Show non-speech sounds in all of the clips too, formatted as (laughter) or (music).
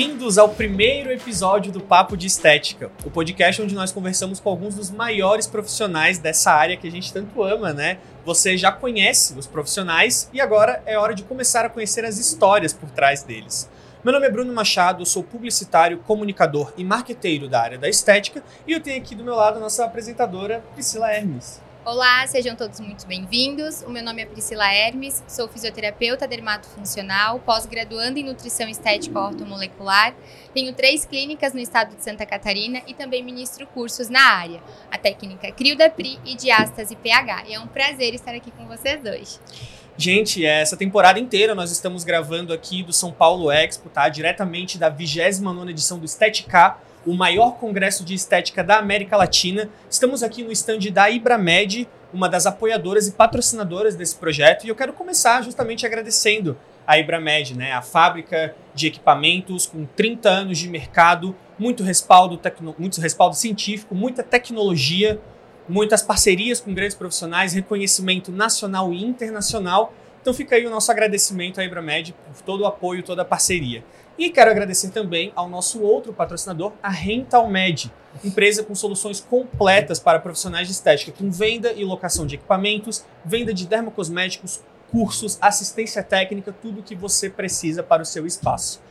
Bem-vindos ao primeiro episódio do Papo de Estética, o podcast onde nós conversamos com alguns dos maiores profissionais dessa área que a gente tanto ama, né? Você já conhece os profissionais e agora é hora de começar a conhecer as histórias por trás deles. Meu nome é Bruno Machado, sou publicitário, comunicador e marqueteiro da área da estética e eu tenho aqui do meu lado a nossa apresentadora Priscila Hermes. Olá, sejam todos muito bem-vindos. O meu nome é Priscila Hermes, sou fisioterapeuta dermatofuncional, pós-graduando em nutrição estética ortomolecular. Tenho três clínicas no estado de Santa Catarina e também ministro cursos na área, a técnica Crio da Pri e diástase pH. E é um prazer estar aqui com vocês dois. Gente, essa temporada inteira nós estamos gravando aqui do São Paulo Expo, tá? Diretamente da 29ª edição do Estética o maior congresso de estética da América Latina. Estamos aqui no stand da Ibramed, uma das apoiadoras e patrocinadoras desse projeto, e eu quero começar justamente agradecendo a Ibramed, né, a fábrica de equipamentos com 30 anos de mercado, muito respaldo, tecno, muito respaldo científico, muita tecnologia, muitas parcerias com grandes profissionais, reconhecimento nacional e internacional. Então fica aí o nosso agradecimento à Ibramed por todo o apoio, toda a parceria. E quero agradecer também ao nosso outro patrocinador, a RentalMed, empresa com soluções completas para profissionais de estética, com venda e locação de equipamentos, venda de dermocosméticos, cursos, assistência técnica, tudo o que você precisa para o seu espaço.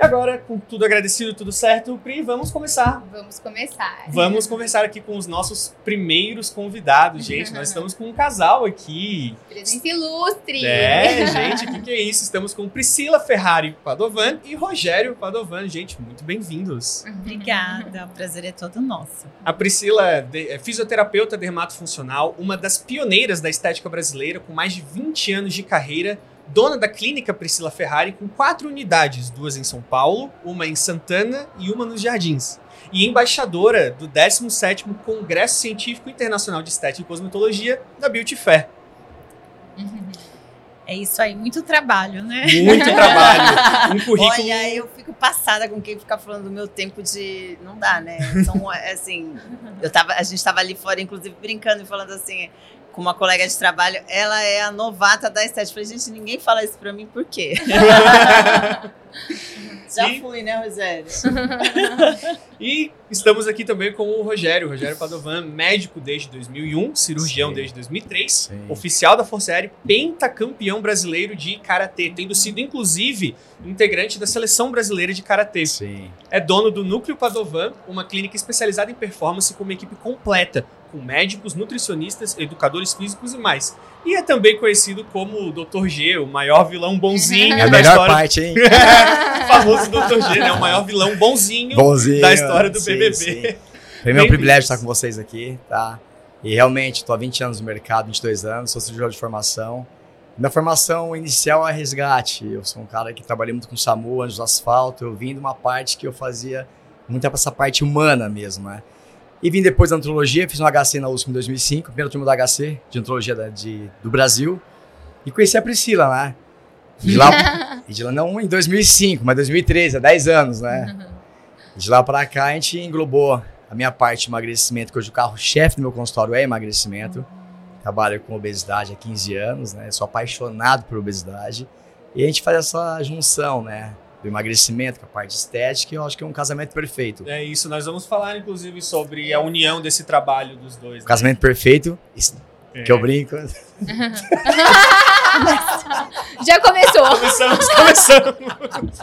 E agora, com tudo agradecido, tudo certo, Pri, vamos começar. Vamos começar. Vamos conversar aqui com os nossos primeiros convidados, gente. Nós (laughs) estamos com um casal aqui. Presença ilustre. É, gente, o que, que, é isso? Estamos com Priscila Ferrari Padovan e Rogério Padovan. Gente, muito bem-vindos. Obrigada, o prazer é todo nosso. A Priscila é fisioterapeuta dermatofuncional, uma das pioneiras da estética brasileira, com mais de 20 anos de carreira dona da clínica Priscila Ferrari, com quatro unidades, duas em São Paulo, uma em Santana e uma nos Jardins. E embaixadora do 17º Congresso Científico Internacional de Estética e Cosmetologia da Beauty Fair. É isso aí, muito trabalho, né? Muito trabalho. (laughs) Um currículo. Olha, eu fico passada com quem fica falando do meu tempo de. Não dá, né? Então, é assim, eu tava, a gente estava ali fora, inclusive, brincando e falando assim: com uma colega de trabalho, ela é a novata da estética. Eu falei, gente, ninguém fala isso pra mim, por quê? (laughs) (laughs) Já e... fui, né, Rogério? (laughs) e estamos aqui também com o Rogério, Rogério Padovan, médico desde 2001, cirurgião Sim. desde 2003, Sim. oficial da Força Aérea, pentacampeão brasileiro de karatê, tendo sido inclusive integrante da seleção brasileira de karatê. Sim. É dono do Núcleo Padovan, uma clínica especializada em performance com uma equipe completa com médicos, nutricionistas, educadores físicos e mais. E é também conhecido como o Dr. G, o maior vilão bonzinho é a da melhor história. parte, hein? o (laughs) famoso Dr. G, né? O maior vilão bonzinho, bonzinho da história do sim, BBB. Sim. (laughs) Foi meu privilégio estar com vocês aqui, tá? E realmente, estou há 20 anos no mercado, 22 anos, sou cirurgião de formação. Minha formação inicial é resgate. Eu sou um cara que trabalhei muito com SAMU, anjos do asfalto. Eu vim de uma parte que eu fazia muito essa parte humana mesmo, né? E vim depois da antropologia, fiz um HC na USP em 2005, primeiro turma da HC, de antropologia da, de, do Brasil. E conheci a Priscila, né? De lá, (laughs) de lá não em 2005, mas 2013, há 10 anos, né? Uhum. De lá para cá a gente englobou a minha parte de emagrecimento, que hoje o carro-chefe do meu consultório é emagrecimento. Uhum. Trabalho com obesidade há 15 anos, né? Sou apaixonado por obesidade. E a gente faz essa junção, né? Do emagrecimento, com a parte estética, eu acho que é um casamento perfeito. É isso, nós vamos falar inclusive sobre a união desse trabalho dos dois. Né? Casamento perfeito, é. que eu brinco. (laughs) Já começou. Começamos, começamos.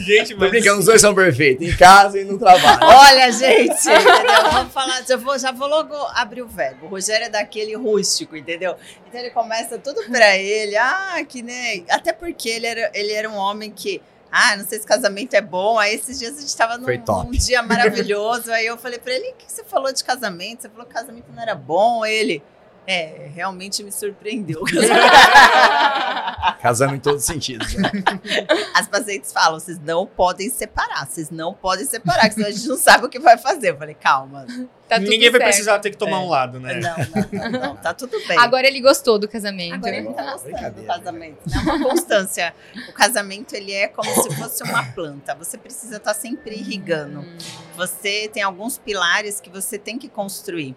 gente, mas... Brincando, os dois são perfeitos, em casa e no trabalho. Olha, gente, entendeu? Vamos falar, já vou, já vou logo abrir o verbo. O Rogério é daquele rústico, entendeu? Então ele começa tudo pra ele, ah, que nem... Até porque ele era, ele era um homem que ah, não sei se casamento é bom. Aí esses dias a gente tava num, num dia maravilhoso. aí eu falei pra ele: o que você falou de casamento? Você falou que casamento não era bom. Ele. É, realmente me surpreendeu. (laughs) Casamos em todos os sentidos. Né? As pacientes falam: vocês não podem separar, vocês não podem separar, porque senão a gente não sabe o que vai fazer. Eu falei: calma. Tá Ninguém vai certo. precisar ter que tomar é. um lado, né? Não, não, não, não, tá tudo bem. Agora ele gostou do casamento. Agora ele tá gostando do casamento. É uma constância. O casamento, ele é como se fosse uma planta. Você precisa estar tá sempre irrigando. Hum. Você tem alguns pilares que você tem que construir.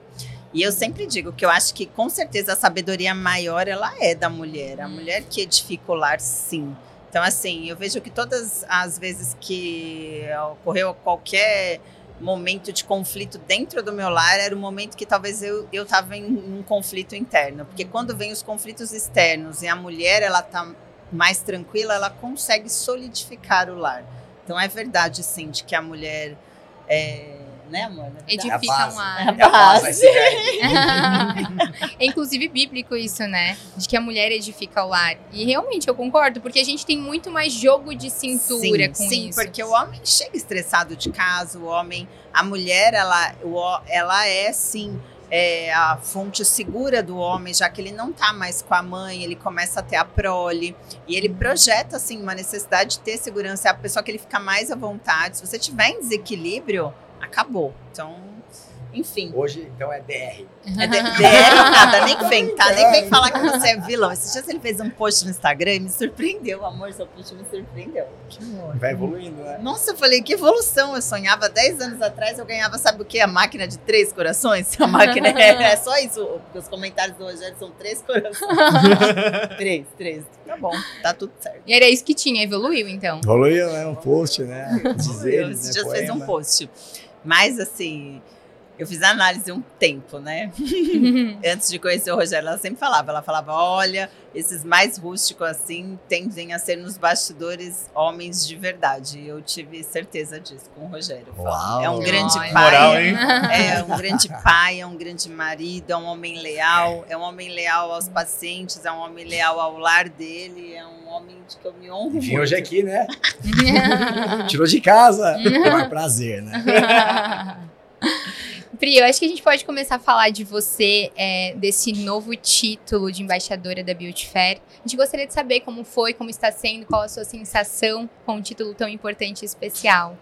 E eu sempre digo que eu acho que com certeza a sabedoria maior ela é da mulher. A mulher que edifica o lar, sim. Então, assim, eu vejo que todas as vezes que ocorreu qualquer momento de conflito dentro do meu lar era o momento que talvez eu eu estava em um conflito interno, porque quando vem os conflitos externos e a mulher ela tá mais tranquila, ela consegue solidificar o lar. Então é verdade sim de que a mulher é, né, amor? Edifica um lar. É a base. (laughs) é inclusive bíblico isso, né? De que a mulher edifica o lar. E realmente eu concordo, porque a gente tem muito mais jogo de cintura sim, com sim, isso. Sim, porque o homem chega estressado de casa, o homem, a mulher, ela, ela é sim. É a fonte segura do homem, já que ele não tá mais com a mãe, ele começa a ter a prole e ele projeta assim uma necessidade de ter segurança, é a pessoa que ele fica mais à vontade. Se você tiver em desequilíbrio, acabou. Então, enfim. Hoje, então, é DR. É DR (laughs) nada, nem vem, tá? Nem vem (laughs) falar que você é vilão. Esses dias ele fez um post no Instagram e me surpreendeu, amor, seu post me surpreendeu. Que amor. Vai evoluindo, né? Nossa, eu falei, que evolução. Eu sonhava 10 anos atrás, eu ganhava, sabe o que? A máquina de três corações? (laughs) A máquina é, é só isso. Porque os comentários do Rogério são três corações. três, três. Tá bom, tá tudo certo. E era isso que tinha, evoluiu então? Evoluiu, né? Um post, né? Dizer, Esses né? dias Poema. fez um post. Mas, assim, eu fiz análise um tempo, né? (laughs) Antes de conhecer o Rogério, ela sempre falava, ela falava, olha, esses mais rústicos assim tendem a ser nos bastidores homens de verdade. E eu tive certeza disso com o Rogério. Uau, é um grande pai. Moral, hein? É um grande pai, é um grande marido, é um homem leal, é um homem leal aos pacientes, é um homem leal ao lar dele, é um homem de que eu me honro. Enfim, hoje aqui, né? (laughs) Tirou de casa. (laughs) É um prazer, né? Pri, eu acho que a gente pode começar a falar de você, é, desse novo título de embaixadora da Beauty Fair. A gente gostaria de saber como foi, como está sendo, qual a sua sensação com um título tão importante e especial.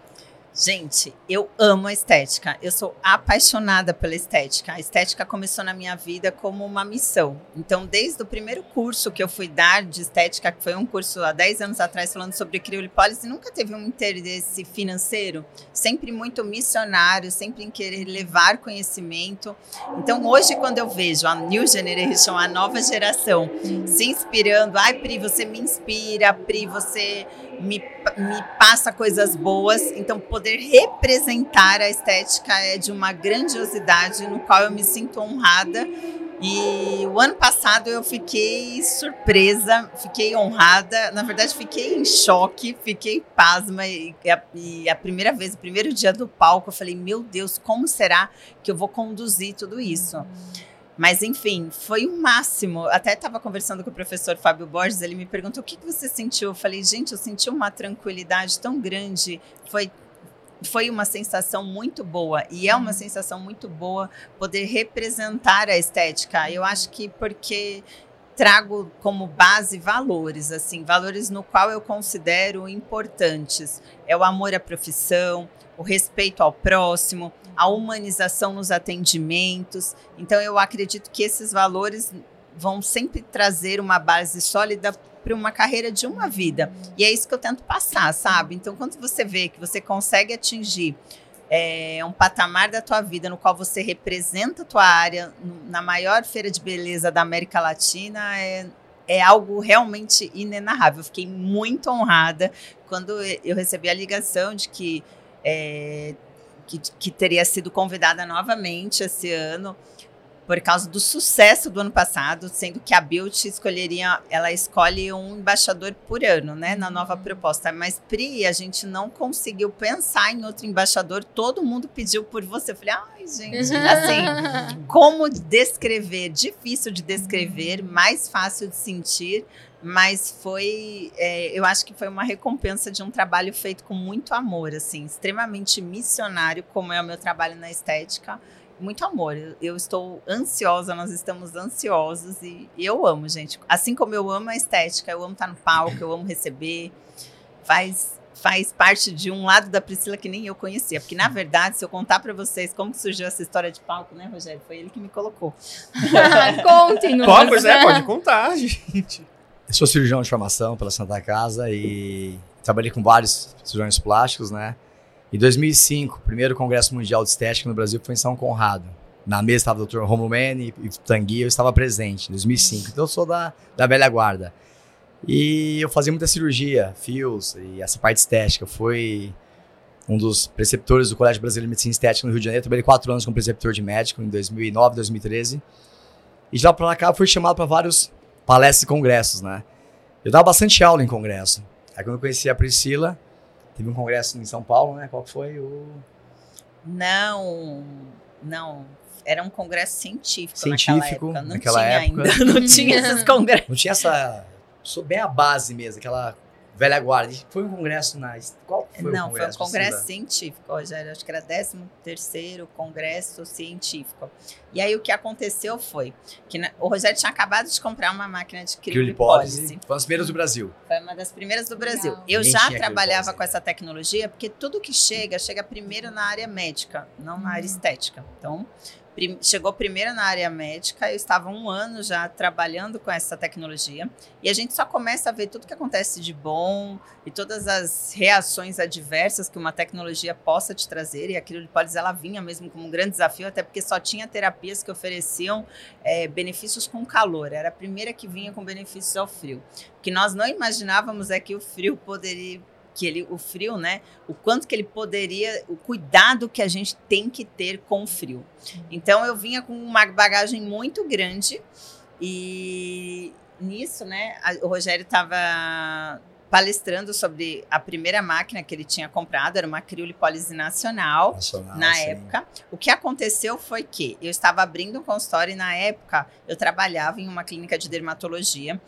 Gente, eu amo a estética. Eu sou apaixonada pela estética. A estética começou na minha vida como uma missão. Então, desde o primeiro curso que eu fui dar de estética, que foi um curso há 10 anos atrás falando sobre criolipólise, nunca teve um interesse financeiro, sempre muito missionário, sempre em querer levar conhecimento. Então, hoje quando eu vejo a New Generation, a nova geração, se inspirando, ai Pri, você me inspira, Pri, você me, me passa coisas boas. Então, poder representar a estética é de uma grandiosidade no qual eu me sinto honrada. E o ano passado eu fiquei surpresa, fiquei honrada, na verdade fiquei em choque, fiquei pasma e a, e a primeira vez, o primeiro dia do palco, eu falei, meu Deus, como será que eu vou conduzir tudo isso? Mas, enfim, foi o máximo. Até estava conversando com o professor Fábio Borges, ele me perguntou o que, que você sentiu. Eu falei, gente, eu senti uma tranquilidade tão grande. Foi foi uma sensação muito boa e é uma sensação muito boa poder representar a estética. Eu acho que porque trago como base valores, assim, valores no qual eu considero importantes. É o amor à profissão, o respeito ao próximo, a humanização nos atendimentos. Então, eu acredito que esses valores vão sempre trazer uma base sólida para uma carreira de uma vida. E é isso que eu tento passar, sabe? Então, quando você vê que você consegue atingir é, um patamar da tua vida no qual você representa a tua área na maior feira de beleza da América Latina, é, é algo realmente inenarrável. Eu fiquei muito honrada quando eu recebi a ligação de que é, que, que teria sido convidada novamente esse ano por causa do sucesso do ano passado, sendo que a Beauty escolheria, ela escolhe um embaixador por ano, né, na nova uhum. proposta. Mas Pri, a gente não conseguiu pensar em outro embaixador, todo mundo pediu por você. Eu falei, ai, gente, assim, como descrever? Difícil de descrever, mais fácil de sentir mas foi, é, eu acho que foi uma recompensa de um trabalho feito com muito amor, assim, extremamente missionário, como é o meu trabalho na estética, muito amor. Eu estou ansiosa, nós estamos ansiosos e, e eu amo, gente. Assim como eu amo a estética, eu amo estar no palco, eu amo receber, faz faz parte de um lado da Priscila que nem eu conhecia. Porque, na verdade, se eu contar para vocês como surgiu essa história de palco, né, Rogério? Foi ele que me colocou. (laughs) Contem-nos. Pode, é, pode contar, (laughs) gente. Eu sou cirurgião de formação pela Santa Casa e trabalhei com vários cirurgiões plásticos, né? Em 2005, o primeiro Congresso Mundial de Estética no Brasil foi em São Conrado. Na mesa estava o Dr. Romulo Mene e Tanguy, eu estava presente em 2005. Então eu sou da, da velha guarda. E eu fazia muita cirurgia, fios e essa parte estética. Foi um dos preceptores do Colégio Brasileiro de Medicina Estética no Rio de Janeiro. Trabalhei quatro anos como preceptor de médico em 2009, 2013. E de lá para cá fui chamado para vários palestras e congressos, né? Eu dava bastante aula em congresso. Aí quando eu conheci a Priscila, teve um congresso em São Paulo, né? Qual foi o... Não, não. Era um congresso científico, científico naquela época. Não naquela tinha época. ainda, não tinha (laughs) esses congressos. Não tinha essa... Sou bem a base mesmo, aquela velha guarda. Foi um congresso na... Qual foi não, o congresso? foi um congresso científico, Rogério. Acho que era 13 terceiro congresso científico. E aí o que aconteceu foi que na- o Rogério tinha acabado de comprar uma máquina de Criolipólise. Foi um dos primeiros do Brasil. Foi uma das primeiras do Brasil. Legal. Eu Ninguém já trabalhava com essa tecnologia, porque tudo que chega, chega primeiro na área médica, não na área Uhum. estética. Então, prim- chegou primeiro na área médica, eu estava um ano já trabalhando com essa tecnologia, e a gente só começa a ver tudo que acontece de bom e todas as reações adversas que uma tecnologia possa te trazer, e a criolipólise ela vinha mesmo como um grande desafio, até porque só tinha terapias que ofereciam eh, benefícios com calor, era a primeira que vinha com benefícios ao frio. O que nós não imaginávamos é que o frio poderia que ele, o frio, né? O quanto que ele poderia, o cuidado que a gente tem que ter com o frio. Então eu vinha com uma bagagem muito grande e nisso, né? a- o Rogério estava palestrando sobre a primeira máquina que ele tinha comprado, era uma criolipólise nacional Nacional, na sim. época. O que aconteceu foi que eu estava abrindo um consultório e na época eu trabalhava em uma clínica de dermatologia.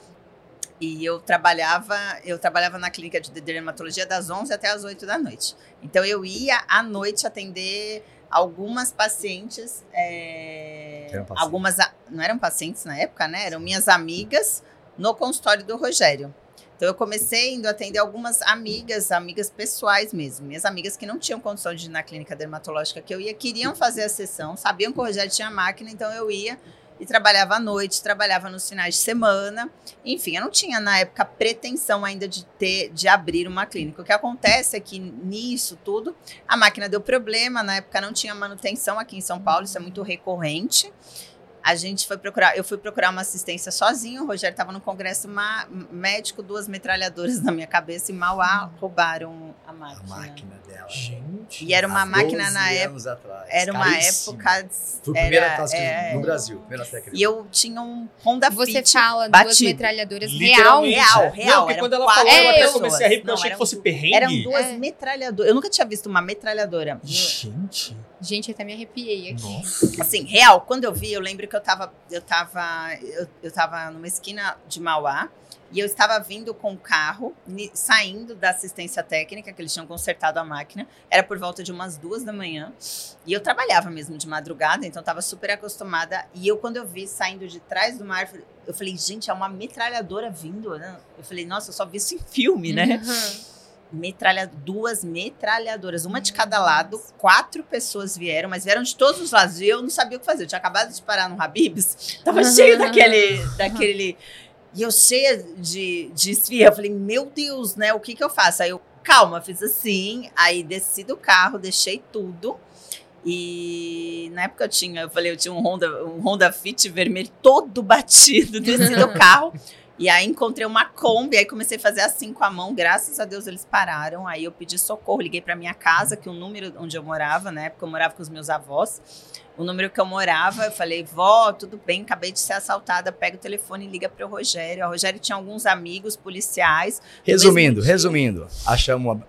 E eu trabalhava, eu trabalhava na clínica de dermatologia das 11 até as 8 da noite. Então eu ia à noite atender algumas pacientes, é, Que eram pacientes. algumas não eram pacientes na época, né? Eram minhas amigas no consultório do Rogério. Então eu comecei indo atender algumas amigas, amigas pessoais mesmo, minhas amigas que não tinham condição de ir na clínica dermatológica que eu ia, queriam fazer a sessão, sabiam que o Rogério tinha máquina, então eu ia e trabalhava à noite, trabalhava nos finais de semana. Enfim, eu não tinha na época pretensão ainda de ter, de abrir uma clínica. O que acontece é que nisso tudo, a máquina deu problema, na época não tinha manutenção aqui em São Paulo, isso é muito recorrente. A gente foi procurar, eu fui procurar uma assistência sozinho, o Rogério estava no congresso ma- médico, duas metralhadoras (laughs) na minha cabeça e mal a roubaram a A máquina. máquina dela. Gente. E era uma máquina 12 na época, atrás. era uma Caríssimo. época Foi o primeiro era- é, no Brasil. Primeira técnica. e eu tinha um Honda Você Fit. fala duas batido. metralhadoras real. Literalmente. real, Não, real, porque quando ela falou, eu até pessoas. comecei a rir, porque eu Não, achei que fosse perrengue. Eram duas É. metralhadoras. Eu nunca tinha visto uma metralhadora. Gente. Gente, eu até me arrepiei aqui. Nossa. Assim, real, quando eu vi, eu lembro que eu tava, eu tava, eu, eu tava numa esquina de Mauá e eu estava vindo com o carro, saindo da assistência técnica, que eles tinham consertado a máquina. Era por volta de umas duas da manhã. E eu trabalhava mesmo de madrugada, então eu tava super acostumada. E eu, quando eu vi saindo de trás do mar, eu falei, gente, é uma metralhadora vindo, né? Eu falei, nossa, eu só vi isso em filme, né? Uhum. Metralha, duas metralhadoras, uma de cada lado, quatro pessoas vieram, mas vieram de todos os lados. E eu não sabia o que fazer. Eu tinha acabado de parar no Habibs, tava cheio daquele, daquele. E eu cheia de, de esfirra. Eu falei, meu Deus, né? O que que eu faço? Aí eu, calma, fiz assim, aí desci do carro, deixei tudo. E na época eu tinha, eu falei, eu tinha um Honda, um Honda Fit vermelho todo batido, desci do (laughs) carro. E aí encontrei uma Kombi, aí comecei a fazer assim com a mão, graças a Deus eles pararam. Aí eu pedi socorro, liguei para minha casa, que o número onde eu morava, né? Porque eu morava com os meus avós. O número que eu morava, eu falei, vó, tudo bem, acabei de ser assaltada, pega o telefone e liga para o Rogério. O Rogério tinha alguns amigos policiais. Resumindo, resumindo. Achamos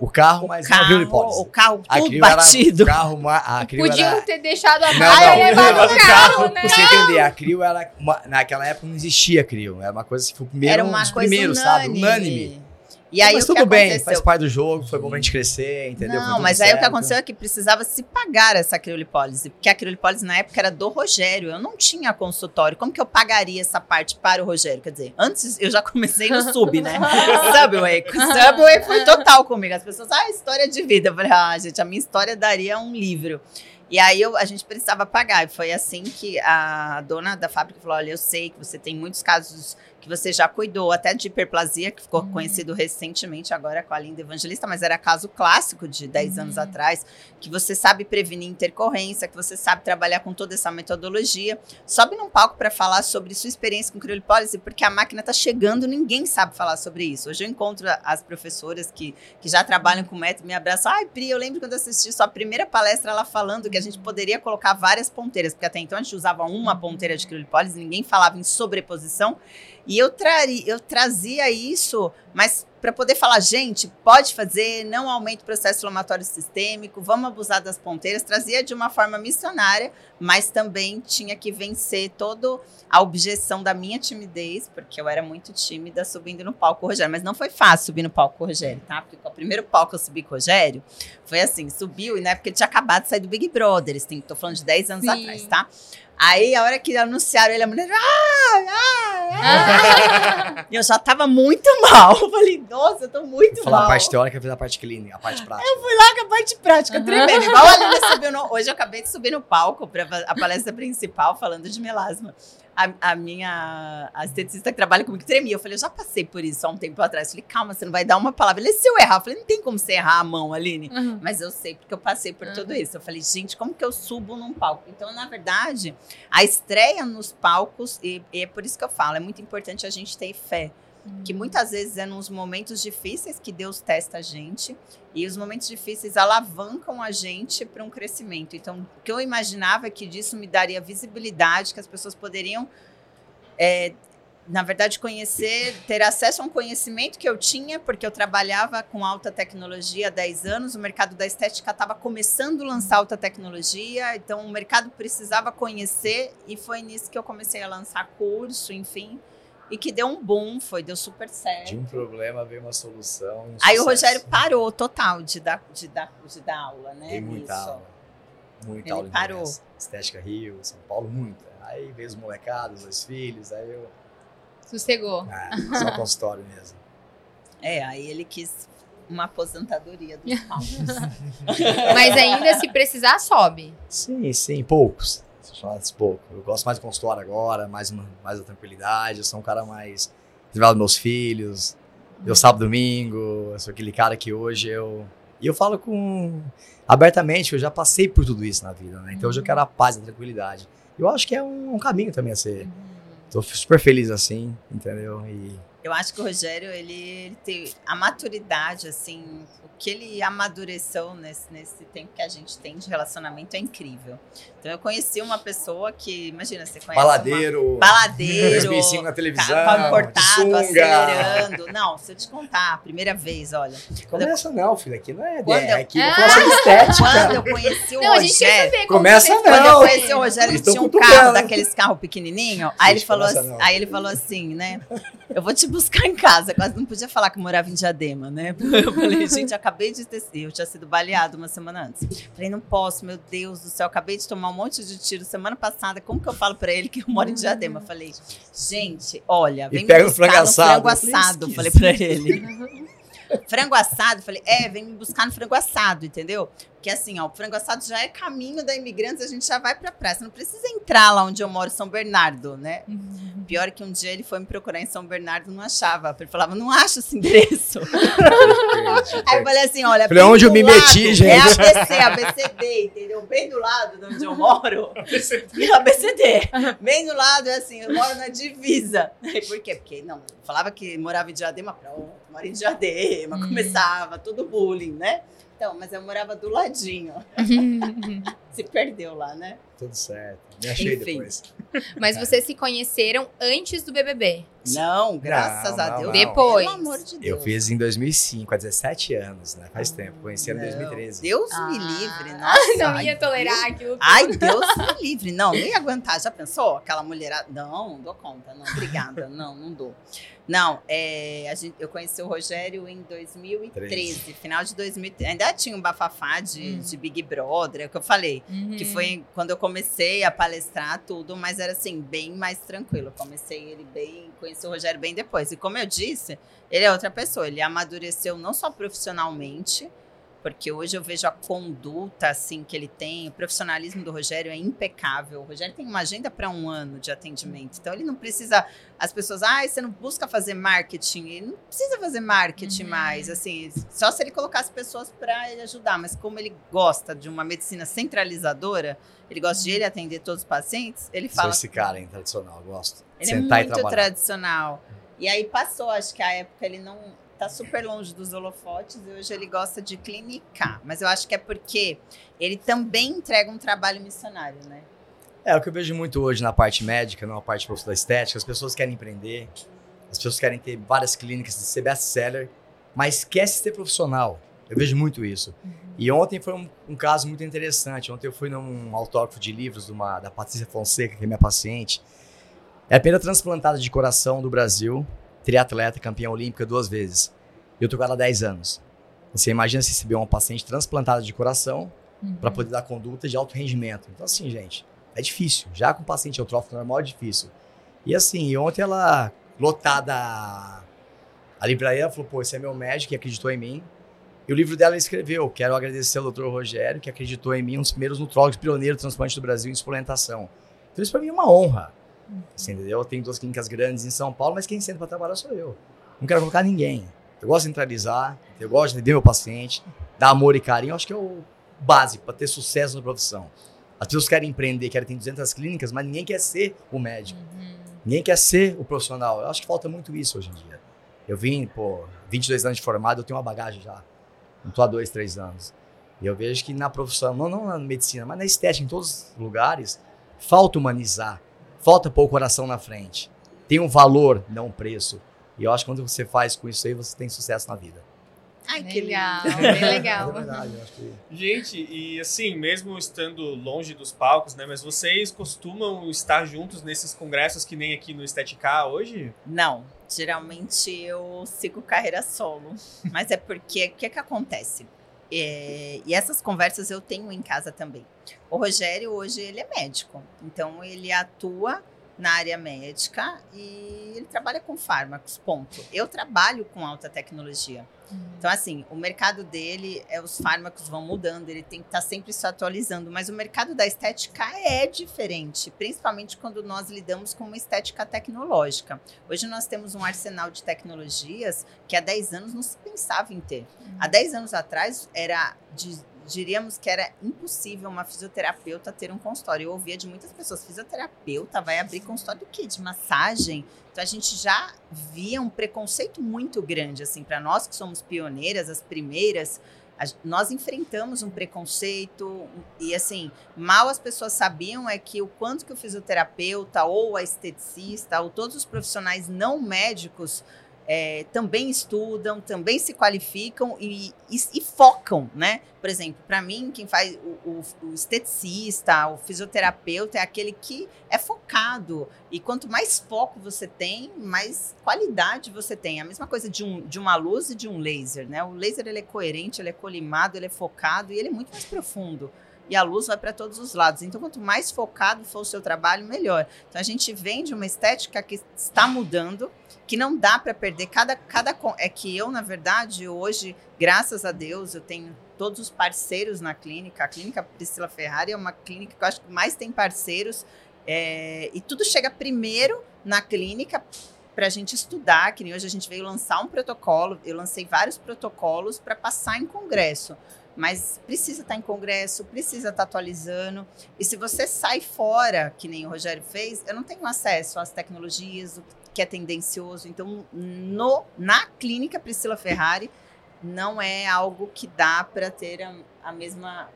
o carro, O mas não viu carro, hipótese. o carro A tudo era- batido. o carro, a Podiam era... ter deixado a Não, máquina não, e levado levado o carro, né? Pra você entender, a Clio era. uma- naquela época não existia Clio. Era uma coisa que foi o primeiro, Era um uma dos coisa primeiros, unânime. sabe? Unânime. E aí mas o que tudo bem, aconteceu? faz parte do jogo, foi bom pra gente crescer, entendeu? Não, mas aí o que aconteceu é que precisava se pagar essa criolipólise, porque a criolipólise na época era do Rogério, eu não tinha consultório. Como que eu pagaria essa parte para o Rogério? Quer dizer, antes eu já comecei no sub, né? (laughs) Subway. Subway foi total comigo. As pessoas, ah, história de vida. Eu falei, ah, gente, a minha história daria um livro. E aí eu, a gente precisava pagar. E foi assim que a dona da fábrica falou: olha, eu sei que você tem muitos casos que você já cuidou, até de hiperplasia, que ficou uhum. conhecido recentemente agora com a Linda Evangelista, mas era caso clássico de 10 uhum. anos atrás, que você sabe prevenir intercorrência, que você sabe trabalhar com toda essa metodologia. Sobe num palco para falar sobre sua experiência com criolipólise, porque a máquina está chegando, ninguém sabe falar sobre isso. Hoje eu encontro as professoras que, que já trabalham com método, me abraçam. Ai, Pri, eu lembro quando assisti sua primeira palestra, ela falando que a gente poderia colocar várias ponteiras, porque até então a gente usava uma ponteira de criolipólise, ninguém falava em sobreposição. E eu, trari, eu trazia isso, mas para poder falar, gente, pode fazer, não aumenta o processo inflamatório sistêmico, vamos abusar das ponteiras, trazia de uma forma missionária, mas também tinha que vencer toda a objeção da minha timidez, porque eu era muito tímida subindo no palco com o Rogério, mas não foi fácil subir no palco com o Rogério, tá? Porque o primeiro palco que eu subi com o Rogério foi assim, subiu, e na época ele tinha acabado de sair do Big Brother, tô falando de 10 anos Sim. atrás, tá? Aí, a hora que anunciaram ele, a mulher. Ah, ah, ah. (laughs) eu já tava muito mal. Eu falei, nossa, eu tô muito Falar mal. a parte teórica, fez a parte clínica, a parte prática. Eu fui lá com a parte prática, uhum. tremendo. Igual a Lina subiu no... Hoje eu acabei de subir no palco para a palestra principal falando de melasma a, a minha a esteticista que trabalha comigo tremia. Eu falei, eu já passei por isso há um tempo atrás. Eu falei, calma, você não vai dar uma palavra. Ele, se eu errar? Eu falei, não tem como você errar a mão, Aline. Uhum. Mas eu sei, porque eu passei por uhum. tudo isso. Eu falei, gente, como que eu subo num palco? Então, na verdade, a estreia nos palcos, e, e é por isso que eu falo, é muito importante a gente ter fé que muitas vezes é nos momentos difíceis que Deus testa a gente e os momentos difíceis alavancam a gente para um crescimento. Então, o que eu imaginava é que disso me daria visibilidade, que as pessoas poderiam, é, na verdade, conhecer, ter acesso a um conhecimento que eu tinha, porque eu trabalhava com alta tecnologia há 10 anos, o mercado da estética estava começando a lançar alta tecnologia, então o mercado precisava conhecer e foi nisso que eu comecei a lançar curso, enfim e que deu um boom, foi, deu super certo. De um problema veio uma solução. Um Aí o Rogério parou total de dar, de dar, de dar aula, né? Tem muita Isso. aula. Muita Ele aula. parou. Estética Rio, São Paulo, muita. Aí veio os molecados, os filhos, aí eu. Sossegou. Ah, só consultório mesmo. É, aí ele quis uma aposentadoria dos (laughs) palcos. (laughs) Mas ainda se precisar, sobe. Sim, sim, poucos chamadas pouco. Eu gosto mais do consultório agora, mais, uma, mais da tranquilidade. Eu sou um cara mais reservado meus filhos. Eu sábado domingo, eu sou aquele cara que hoje eu. E eu falo com. abertamente, eu já passei por tudo isso na vida, né? Então hoje eu quero a paz, a tranquilidade. Eu acho que é um, um caminho também a ser. Tô super feliz assim, entendeu? E eu acho que o Rogério, ele, ele tem a maturidade, assim, o que ele amadureceu nesse, nesse tempo que a gente tem de relacionamento é incrível. Então, eu conheci uma pessoa que, imagina, você conhece. Baladeiro. Uma, baladeiro. (laughs) 2005 na televisão. Carro cortado, acelerando. Não, se eu te contar, a primeira vez, olha. Começa eu, não, filho, aqui não é. Quando é eu, aqui ah, não estética. Quando eu conheci o não, Rogério. Começa não. Quando eu conheci o Rogério, ele tinha um carro, daqueles carros pequenininhos. Aí ele, falou assim, aí ele falou assim, né? Eu vou te buscar em casa. Quase não podia falar que morava em Diadema, né? (laughs) Eu falei, gente, acabei de ter. Eu tinha sido baleado uma semana antes. Falei, não posso, meu Deus do céu, acabei de tomar um monte de tiro semana passada. Como que eu falo pra ele que eu moro em Diadema? Falei, gente, olha, vem e pega me buscar frango assado. frango assado. Falei pra ele. (laughs) frango assado, falei, é, vem me buscar no frango assado, entendeu? Porque assim, ó, o frango assado já é caminho da imigrantes, a gente já vai pra praia. Você não precisa entrar lá onde eu moro, São Bernardo, né? Uhum. Pior que um dia ele foi me procurar em São Bernardo, não achava. Ele falava, não acho esse endereço. Aí eu falei assim, olha, falei, onde eu me lado, meti, gente? É ABC, ABCD, entendeu? Bem do lado de onde eu moro. (laughs) ABCD. ABCD. Bem do lado, é assim, eu moro na divisa. Por quê? Porque, não, falava que morava em Diadema, pronto, moro em Diadema, hum. começava tudo bullying, né? Então, mas eu morava do ladinho. (laughs) se perdeu lá, né? Tudo certo. Me achei Enfim. depois. (laughs) Mas vocês se conheceram antes do BBB? Não, graças não, a Deus. Não, Depois. Pelo amor de Deus. Eu fiz em 2005, há 17 anos, né? Faz tempo. Conheci em 2013. Deus ah. me livre, (laughs) nossa. Não ia tolerar aquilo. Ai, Deus me livre. Não, nem ia aguentar. Já pensou? Aquela mulherada. Não, não dou conta. Não, obrigada. Não, não dou. Não, é, a gente, eu conheci o Rogério em 2013, 13. final de 2013. Ainda tinha um bafafá de, hum. de Big Brother, é o que eu falei. Uhum. Que foi quando eu comecei a palestrar tudo, mas era assim, bem mais tranquilo. Comecei ele bem, conheci o Rogério bem depois. E como eu disse, ele é outra pessoa. Ele amadureceu não só profissionalmente, porque hoje eu vejo a conduta assim que ele tem, o profissionalismo do Rogério é impecável. O Rogério tem uma agenda para um ano de atendimento, então ele não precisa. As pessoas, ah, você não busca fazer marketing, ele não precisa fazer marketing uhum. mais, assim, só se ele colocar as pessoas para ele ajudar. Mas como ele gosta de uma medicina centralizadora, ele gosta de ele atender todos os pacientes, ele fala. Sou esse cara, hein, tradicional, gosto. Ele é muito tradicional. E aí passou, acho que a época ele não tá super longe dos holofotes e hoje ele gosta de clinicar. Mas eu acho que é porque ele também entrega um trabalho missionário, né? É, o que eu vejo muito hoje na parte médica, na parte da estética, as pessoas querem empreender, as pessoas querem ter várias clínicas de ser best-seller, mas esquece de ser profissional. Eu vejo muito isso. Uhum. E ontem foi um, um, caso muito interessante. Ontem eu fui num autógrafo de livros de uma, da Patrícia Fonseca, que é minha paciente. É a primeira transplantada de coração do Brasil triatleta, campeã olímpica duas vezes. Eu tô com ela há 10 anos. Você imagina se receber uma paciente transplantada de coração uhum. para poder dar conduta de alto rendimento. Então, assim, gente, é difícil. Já com paciente eutrófico normal é difícil. E assim, ontem ela, lotada a livraria, ela falou: pô, esse é meu médico que acreditou em mim. E o livro dela escreveu: Quero agradecer ao doutor Rogério, que acreditou em mim, um dos primeiros nutrólogos pioneiros do transplante do Brasil em suplementação. Então, isso para mim é uma honra. Assim, entendeu? Eu tenho duas clínicas grandes em São Paulo, mas quem senta para trabalhar sou eu. Não quero colocar ninguém. Eu gosto de centralizar, eu gosto de entender meu paciente, dar amor e carinho. Eu acho que é o básico para ter sucesso na profissão. As pessoas querem empreender, querem ter 200 clínicas, mas ninguém quer ser o médico. Uhum. Ninguém quer ser o profissional. Eu acho que falta muito isso hoje em dia. Eu vim, pô, 22 anos de formado, eu tenho uma bagagem já. Não tô há dois, três anos. E eu vejo que na profissão, não, não na medicina, mas na estética, em todos os lugares, falta humanizar. Falta pôr o coração na frente. Tem um valor, não um preço. E eu acho que quando você faz com isso aí, você tem sucesso na vida. Ai, que legal, bem (laughs) legal. É verdade, que... Gente, e assim, mesmo estando longe dos palcos, né? Mas vocês costumam estar juntos nesses congressos que nem aqui no Estetica hoje? Não. Geralmente eu sigo carreira solo. Mas é porque o que, é que acontece? É, e essas conversas eu tenho em casa também. O Rogério hoje ele é médico, então ele atua na área médica e ele trabalha com fármacos, ponto. Eu trabalho com alta tecnologia. Uhum. Então, assim, o mercado dele, é, os fármacos vão mudando, ele tem que estar tá sempre se atualizando, mas o mercado da estética é diferente, principalmente quando nós lidamos com uma estética tecnológica. Hoje nós temos um arsenal de tecnologias que há 10 anos não se pensava em ter. Uhum. Há 10 anos atrás era de diríamos que era impossível uma fisioterapeuta ter um consultório. Eu ouvia de muitas pessoas, fisioterapeuta vai abrir consultório do quê? De massagem? Então a gente já via um preconceito muito grande, assim, para nós que somos pioneiras, as primeiras, a, nós enfrentamos um preconceito e assim, mal as pessoas sabiam é que o quanto que o fisioterapeuta ou a esteticista ou todos os profissionais não médicos é, também estudam, também se qualificam e, e, e focam, né? Por exemplo, para mim, quem faz o, o, o, esteticista, o fisioterapeuta é aquele que é focado. E quanto mais foco você tem, mais qualidade você tem. A mesma coisa de, um, de uma luz e de um laser, né? O laser ele é coerente, ele é colimado, ele é focado e ele é muito mais profundo e a luz vai para todos os lados. Então, quanto mais focado for o seu trabalho, melhor. Então, a gente vem de uma estética que está mudando, que não dá para perder. Cada, cada é que eu, na verdade, hoje, graças a Deus, eu tenho todos os parceiros na clínica. A clínica Priscila Ferrari é uma clínica que eu acho que mais tem parceiros. É, e tudo chega primeiro na clínica para a gente estudar, que nem hoje a gente veio lançar um protocolo, eu lancei vários protocolos para passar em congresso mas precisa estar tá em congresso, precisa estar tá atualizando. E se você sai fora, que nem o Rogério fez, eu não tenho acesso às tecnologias, o que é tendencioso. Então, no, na clínica Priscila Ferrari, não é algo que dá para ter a, a mesma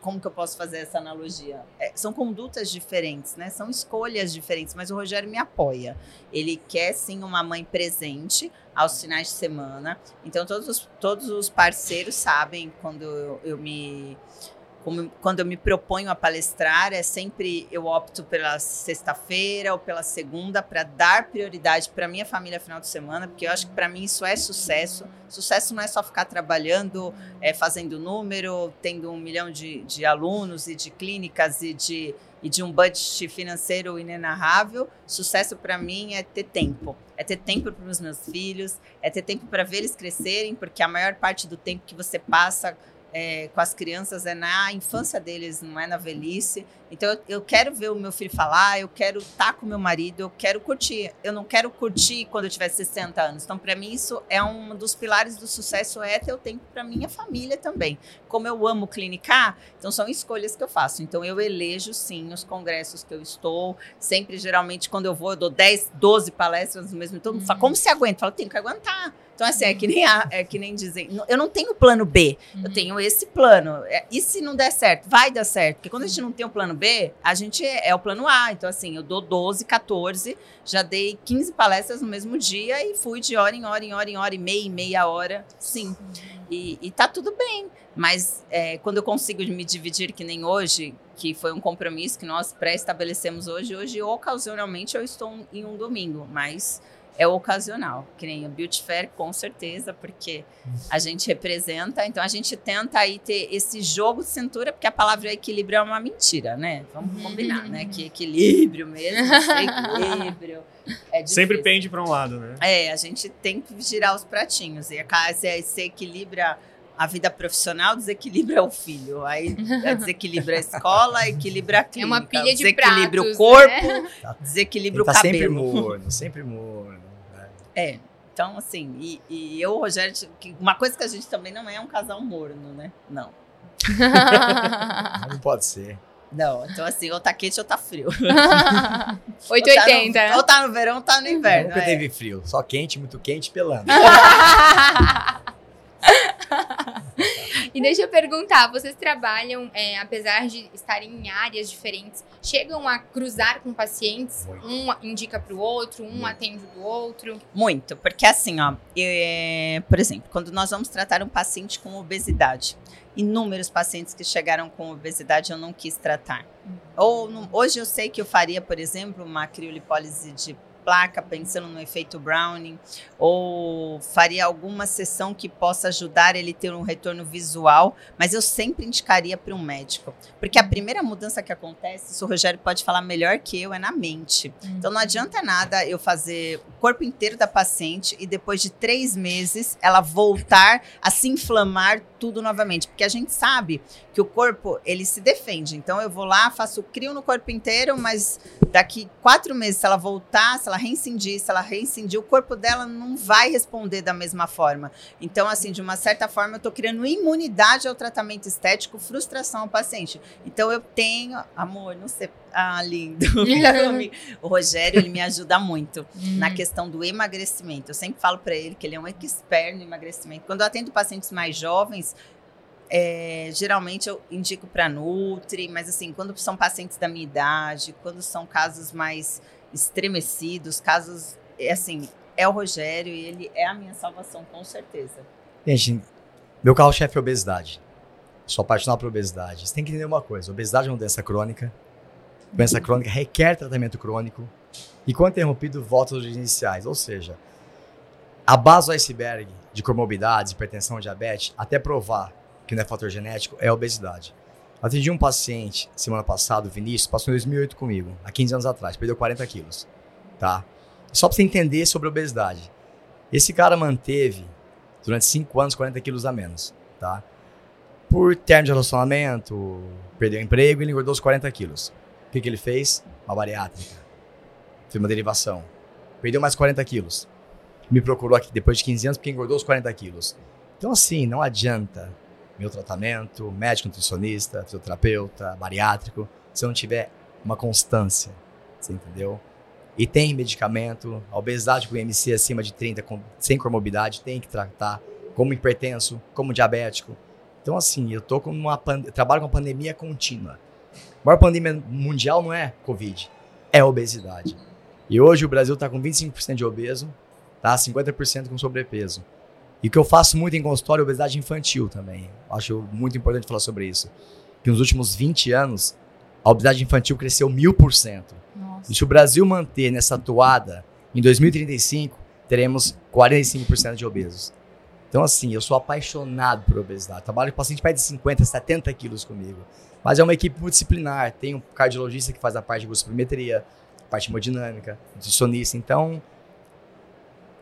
como que eu posso fazer essa analogia? É, são condutas diferentes, né? São escolhas diferentes, mas o Rogério me apoia. Ele quer sim uma mãe presente aos finais de semana. Então todos os, todos os parceiros sabem quando eu, eu me como, quando eu me proponho a palestrar, é sempre eu opto pela sexta-feira ou pela segunda para dar prioridade para minha família final de semana, porque eu acho que para mim isso é sucesso. Sucesso não é só ficar trabalhando, é, fazendo número, tendo um milhão de, de alunos e de clínicas e de e de um budget financeiro inenarrável, sucesso para mim é ter tempo. É ter tempo para os meus filhos, é ter tempo para ver eles crescerem, porque a maior parte do tempo que você passa é, com as crianças é na infância deles, não é na velhice. Então eu, eu quero ver o meu filho falar, eu quero estar com meu marido, eu quero curtir. Eu não quero curtir quando eu tiver 60 anos. Então para mim isso é um dos pilares do sucesso é ter o tempo para minha família também. Como eu amo clinicar, então são escolhas que eu faço. Então eu elejo sim os congressos que eu estou. Sempre geralmente quando eu vou eu dou 10, 12 palestras no mesmo tempo. Uhum. Fala, como se aguenta? Eu falo, tenho que aguentar então, assim, é que nem, a, é que nem dizem, eu não tenho plano B, uhum. eu tenho esse plano. É, e se não der certo? Vai dar certo. Porque quando a gente não tem o plano B, a gente é, é o plano A. Então, assim, eu dou 12, 14, já dei 15 palestras no mesmo dia e fui de hora em hora, em hora, em hora e meia, em meia hora, sim. E, e tá tudo bem. Mas é, quando eu consigo me dividir, que nem hoje, que foi um compromisso que nós pré-estabelecemos hoje, hoje ocasionalmente eu estou em um domingo, mas é ocasional, que nem o Beauty Fair, com certeza, porque a gente representa, então a gente tenta aí ter esse jogo de cintura, porque a palavra equilíbrio é uma mentira, né? Vamos combinar, né? Que equilíbrio mesmo, (laughs) equilíbrio. É Sempre pende para um lado, né? É, a gente tem que girar os pratinhos. E a casa se equilibra a vida profissional, desequilibra o filho. Aí (laughs) desequilibra a escola, equilibra a clínica. É uma pilha de desequilibra pratos, o corpo, né? desequilibra tá o cabelo. sempre morno, sempre morno. É. Então, assim, e, e eu, Rogério, uma coisa que a gente também não é um casal morno, né? Não. (laughs) não pode ser. Não, então assim, ou tá quente ou tá frio. 880. (laughs) Ou tá, no, ou tá no verão ou tá no inverno. Nunca é. teve frio, só quente, muito quente, pelando. (laughs) e deixa eu perguntar, vocês trabalham, é, apesar de estarem em áreas diferentes, chegam a cruzar com pacientes? Muito. Um indica para o outro, um Muito. atende do outro? Muito, porque assim, ó, é, por exemplo, quando nós vamos tratar um paciente com obesidade, inúmeros pacientes que chegaram com obesidade eu não quis tratar. Uhum. Ou hoje eu sei que eu faria, por exemplo, uma criolipólise de placa, pensando no efeito Browning, ou faria alguma sessão que possa ajudar ele a ter um retorno visual, mas eu sempre indicaria para um médico, porque a primeira mudança que acontece, isso o Rogério pode falar melhor que eu, é na mente. Uhum. Então não adianta nada eu fazer o corpo inteiro da paciente e depois de três meses ela voltar a se inflamar tudo novamente, porque a gente sabe que o corpo ele se defende. Então eu vou lá, faço crio no corpo inteiro, mas daqui quatro meses, se ela voltar, se ela reincindir, se ela reincindir, o corpo dela não vai responder da mesma forma. Então, assim, de uma certa forma, eu estou criando imunidade ao tratamento estético, frustração ao paciente. Então eu tenho, amor, não sei, ah, lindo. (laughs) o Rogério, ele me ajuda muito na hum. questão do emagrecimento. Eu sempre falo para ele que ele é um expert no emagrecimento. Quando eu atendo pacientes mais jovens, é, geralmente eu indico para Nutri, mas assim, quando são pacientes da minha idade, quando são casos mais estremecidos, casos, é assim, é o Rogério e ele é a minha salvação, com certeza. Gente, meu carro-chefe é obesidade. Sou apaixonado por obesidade. Você tem que entender uma coisa: obesidade é uma doença crônica. Doença crônica requer tratamento crônico. E quando interrompido, volta aos iniciais. Ou seja, a base do iceberg de comorbidades, hipertensão, diabetes, até provar que não é fator genético, é a obesidade. Atendi um paciente semana passada, o Vinícius, passou em 2008 comigo, há 15 anos atrás, perdeu 40 quilos, tá? Só para você entender sobre obesidade. Esse cara manteve, durante 5 anos, 40 quilos a menos, tá? Por termo de relacionamento, perdeu emprego e engordou os 40 quilos. O que, que ele fez? Uma bariátrica. Fez uma derivação. Perdeu mais 40 quilos. Me procurou aqui depois de 15 anos porque engordou os 40 quilos. Então, assim, não adianta meu tratamento, médico nutricionista, fisioterapeuta, bariátrico, se não tiver uma constância, você entendeu? E tem medicamento, a obesidade com IMC acima de 30, com, sem comorbidade, tem que tratar como hipertenso, como diabético. Então, assim, eu tô com uma trabalho com uma pandemia contínua. A maior pandemia mundial não é Covid, é obesidade. E hoje o Brasil está com 25% de obeso, tá? 50% com sobrepeso. E o que eu faço muito em consultório é obesidade infantil também. Acho muito importante falar sobre isso. Que nos últimos 20 anos, a obesidade infantil cresceu mil por cento. E se o Brasil manter nessa toada, em 2035, teremos 45% de obesos. Então, assim, eu sou apaixonado por obesidade. Trabalho com paciente mais de 50, 70 quilos comigo. Mas é uma equipe multidisciplinar. Tem um cardiologista que faz a parte de glucometria, parte hemodinâmica, nutricionista. Então,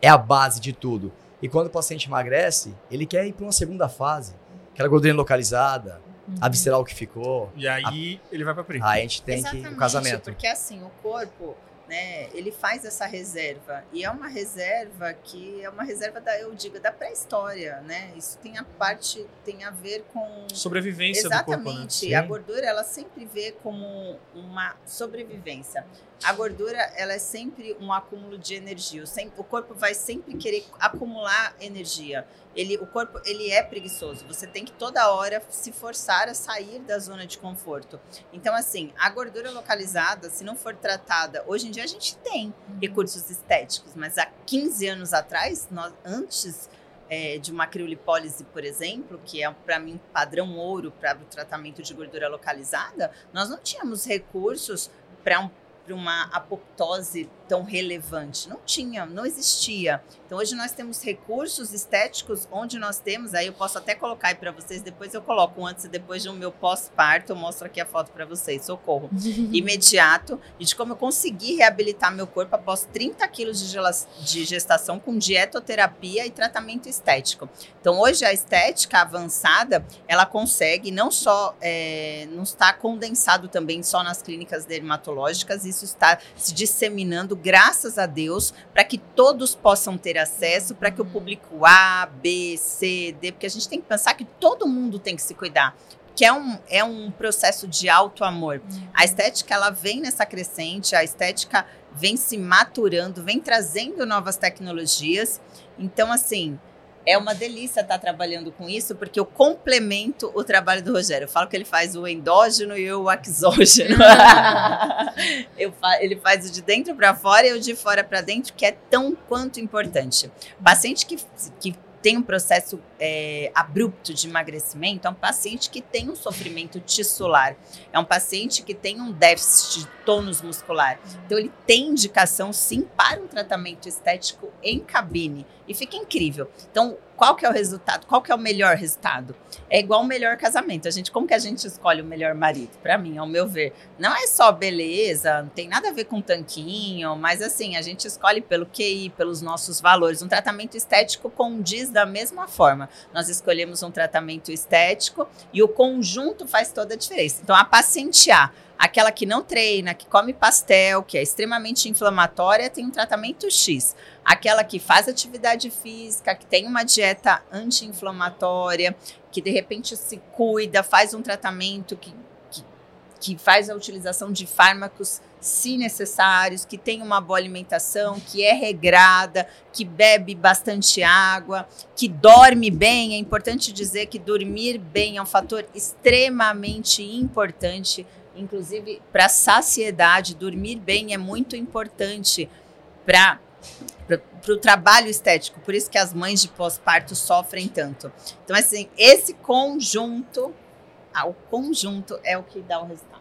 é a base de tudo. E quando o paciente emagrece, ele quer ir para uma segunda fase. Aquela gordura localizada, uhum. a visceral que ficou. E aí a... ele vai para frente. Aí a gente tem que o casamento. Porque assim, o corpo né? Ele faz essa reserva e é uma reserva que é uma reserva da eu digo da pré-história, né? Isso tem a parte tem a ver com sobrevivência exatamente. do corpo, né? A gordura ela sempre vê como uma sobrevivência. A gordura ela é sempre um acúmulo de energia. O corpo vai sempre querer acumular energia ele, o corpo ele é preguiçoso. Você tem que toda hora se forçar a sair da zona de conforto. Então, assim, a gordura localizada, se não for tratada, hoje em dia a gente tem uhum. recursos estéticos, mas há 15 anos atrás, nós, antes é, de uma criolipólise, por exemplo, que é para mim padrão ouro para o tratamento de gordura localizada, nós não tínhamos recursos para um uma apoptose tão relevante. Não tinha, não existia. Então hoje nós temos recursos estéticos onde nós temos, aí eu posso até colocar aí para vocês, depois eu coloco antes e depois do meu pós-parto, eu mostro aqui a foto para vocês, socorro. (laughs) Imediato, e de como eu consegui reabilitar meu corpo após 30 quilos de gestação com dietoterapia e tratamento estético. Então hoje a estética avançada, ela consegue não só, é, não está condensado também só nas clínicas dermatológicas, isso está se disseminando graças a Deus, para que todos possam ter acesso, para que o público A, B, C, D, porque a gente tem que pensar que todo mundo tem que se cuidar que é um, é um processo de alto amor. A estética ela vem nessa crescente, a estética vem se maturando, vem trazendo novas tecnologias. Então, assim, é uma delícia estar trabalhando com isso, porque eu complemento o trabalho do Rogério. Eu falo que ele faz o endógeno e o exógeno. (laughs) fa ele faz o de dentro para fora e o de fora para dentro, que é tão quanto importante. Paciente que, que tem um processo é, abrupto de emagrecimento é um paciente que tem um sofrimento tissular, é um paciente que tem um déficit de tônus muscular. Então, ele tem indicação, sim, para um tratamento estético em cabine. E fica incrível. Então, qual que é o resultado? Qual que é o melhor resultado? É igual o melhor casamento. A gente, como que a gente escolhe o melhor marido? Para mim, ao meu ver, não é só beleza, não tem nada a ver com tanquinho, mas assim, a gente escolhe pelo QI, pelos nossos valores. Um tratamento estético condiz da mesma forma. Nós escolhemos um tratamento estético e o conjunto faz toda a diferença. Então, a paciente A Aquela que não treina, que come pastel, que é extremamente inflamatória, tem um tratamento X. Aquela que faz atividade física, que tem uma dieta anti-inflamatória, que de repente se cuida, faz um tratamento que, que, que faz a utilização de fármacos se necessários, que tem uma boa alimentação, que é regrada, que bebe bastante água, que dorme bem. É importante dizer que dormir bem é um fator extremamente importante inclusive para saciedade, dormir bem é muito importante para para o trabalho estético, por isso que as mães de pós-parto sofrem tanto. Então, assim, esse conjunto, ah, o conjunto é o que dá o resultado.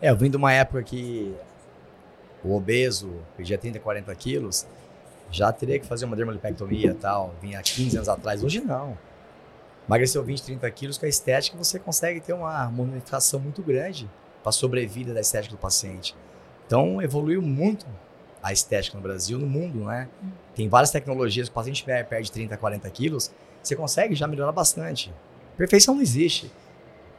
É, eu vim de uma época que o obeso pedia 30, 40 quilos, já teria que fazer uma dermolipectomia e tal, vinha 15 anos atrás, hoje não. Emagreceu 20, 30 quilos, com a estética você consegue ter uma harmonização muito grande para a sobrevida da estética do paciente. Então, evoluiu muito a estética no Brasil, no mundo, né? Tem várias tecnologias, o paciente perde 30, 40 quilos, você consegue já melhorar bastante. Perfeição não existe.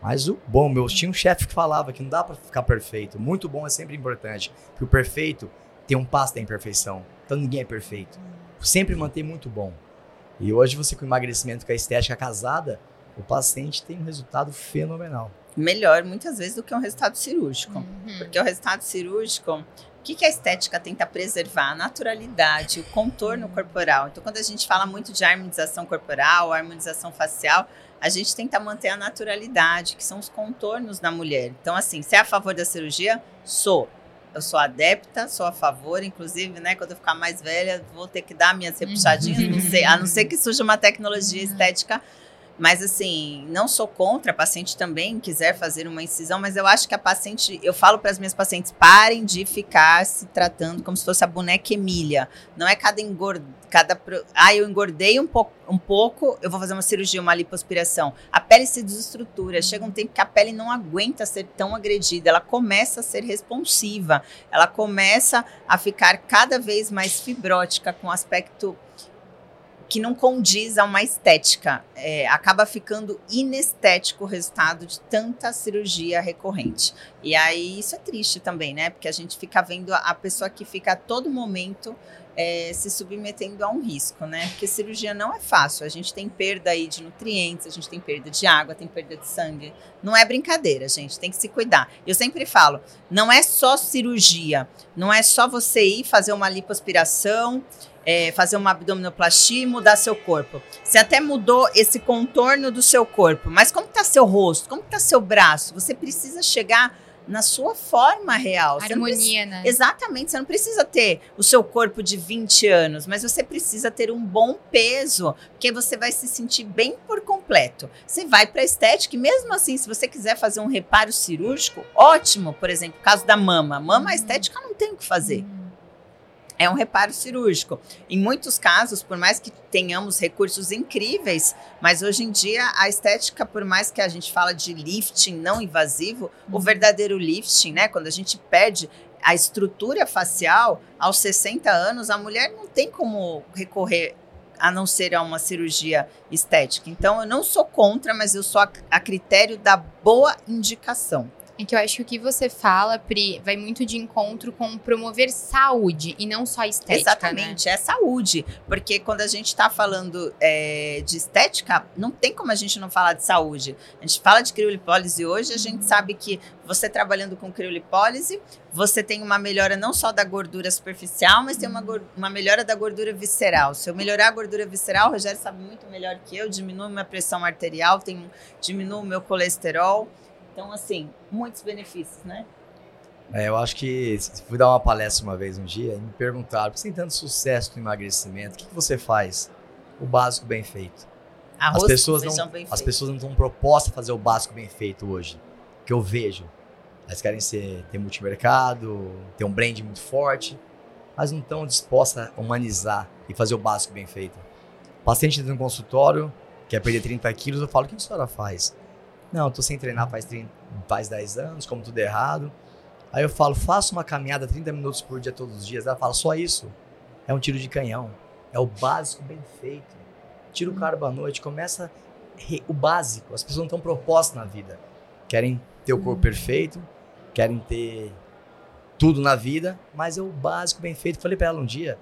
Mas o bom, meu, tinha um chefe que falava que não dá para ficar perfeito. Muito bom é sempre importante. Porque o perfeito tem um passo da imperfeição. Então ninguém é perfeito. Sempre manter muito bom. E hoje você com emagrecimento com a estética casada, o paciente tem um resultado fenomenal melhor muitas vezes do que um resultado cirúrgico. Uhum. Porque o resultado cirúrgico, o que, que a estética tenta preservar? A naturalidade, o contorno uhum. corporal. Então, quando a gente fala muito de harmonização corporal, harmonização facial, a gente tenta manter a naturalidade, que são os contornos da mulher. Então, assim, você é a favor da cirurgia? Sou. Eu sou adepta, sou a favor, inclusive, né, quando eu ficar mais velha, vou ter que dar minhas repuxadinhas, não sei, a não ser que surja uma tecnologia uhum. estética Mas assim, não sou contra a paciente também quiser fazer uma incisão, mas eu acho que a paciente, eu falo para as minhas pacientes, parem de ficar se tratando como se fosse a boneca Emília. Não é cada engord, cada ah, eu engordei um pouco, um pouco, eu vou fazer uma cirurgia, uma lipoaspiração. A pele se desestrutura, chega um tempo que a pele não aguenta ser tão agredida, ela começa a ser responsiva, ela começa a ficar cada vez mais fibrótica com aspecto que não condiz a uma estética. É, acaba ficando inestético o resultado de tanta cirurgia recorrente. E aí isso é triste também, né? Porque a gente fica vendo a pessoa que fica a todo momento é, se submetendo a um risco, né? Porque cirurgia não é fácil. A gente tem perda aí de nutrientes, a gente tem perda de água, tem perda de sangue. Não é brincadeira, gente. Tem que se cuidar. Eu sempre falo, não é só cirurgia, não é só você ir fazer uma lipoaspiração é, fazer uma abdominoplastia e mudar seu corpo. Você até mudou esse contorno do seu corpo, mas como está seu rosto? Como está seu braço? Você precisa chegar na sua forma real. Harmonia, né? Exatamente. Você não precisa ter o seu corpo de 20 anos, mas você precisa ter um bom peso, porque você vai se sentir bem por completo. Você vai para estética e mesmo assim, se você quiser fazer um reparo cirúrgico, ótimo. Por exemplo, caso da mama. Mama, a uhum. estética não tem o que fazer. Uhum é um reparo cirúrgico. Em muitos casos, por mais que tenhamos recursos incríveis, mas hoje em dia a estética, por mais que a gente fala de lifting não invasivo, uhum. o verdadeiro lifting, né, quando a gente perde a estrutura facial aos 60 anos, a mulher não tem como recorrer a não ser a uma cirurgia estética. Então, eu não sou contra, mas eu sou a, a critério da boa indicação. É que eu acho que o que você fala, Pri, vai muito de encontro com promover saúde e não só estética. Né? Exatamente, né? é saúde. Porque quando a gente está falando é, de estética, não tem como a gente não falar de saúde. A gente fala de criolipólise hoje, a gente sabe que você trabalhando com criolipólise, você tem uma melhora não só da gordura superficial, mas tem uma, uma melhora da gordura visceral. Se eu melhorar a gordura visceral, o Rogério sabe muito melhor que eu, diminui minha pressão arterial, tem, diminui o meu colesterol. Então, assim, muitos benefícios, né? É, eu acho que fui dar uma palestra uma vez um dia e me perguntaram, por que você tem tanto sucesso no emagrecimento, o que, que você faz? O básico bem feito. Arroz as pessoas não, bem As pessoas não estão propostas a fazer o básico bem feito hoje. Que eu vejo. Elas querem ser, ter multimercado, ter um brand muito forte, mas não estão dispostas a humanizar e fazer o básico bem feito. O paciente entra no consultório, quer perder 30 quilos, eu falo, o que a senhora faz? Não, eu tô sem treinar faz, 30, faz 10 anos, como tudo errado. Aí eu falo, faça uma caminhada 30 minutos por dia todos os dias. Ela fala, só isso? É um tiro de canhão. É o básico bem feito. Tira o carbo à noite, começa o básico. As pessoas não estão propostas na vida. Querem ter o corpo perfeito, querem ter tudo na vida, mas é o básico bem feito. Falei para ela um dia,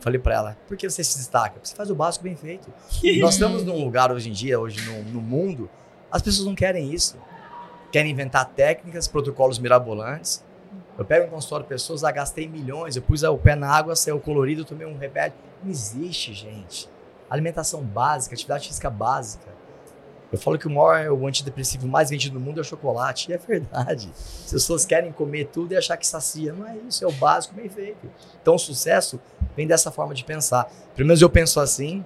falei para ela, por que você se destaca? Porque você faz o básico bem feito. Nós estamos num lugar hoje em dia, hoje no, no mundo, as pessoas não querem isso. Querem inventar técnicas, protocolos mirabolantes. Eu pego um consultório de pessoas, ah, gastei milhões, eu pus o pé na água, saiu colorido, tomei um remédio. Não existe, gente. Alimentação básica, atividade física básica. Eu falo que o maior, o antidepressivo mais vendido no mundo é o chocolate. E é verdade. As pessoas querem comer tudo e achar que sacia. Não é isso, é o básico bem feito. Então o sucesso vem dessa forma de pensar. Pelo menos eu penso assim.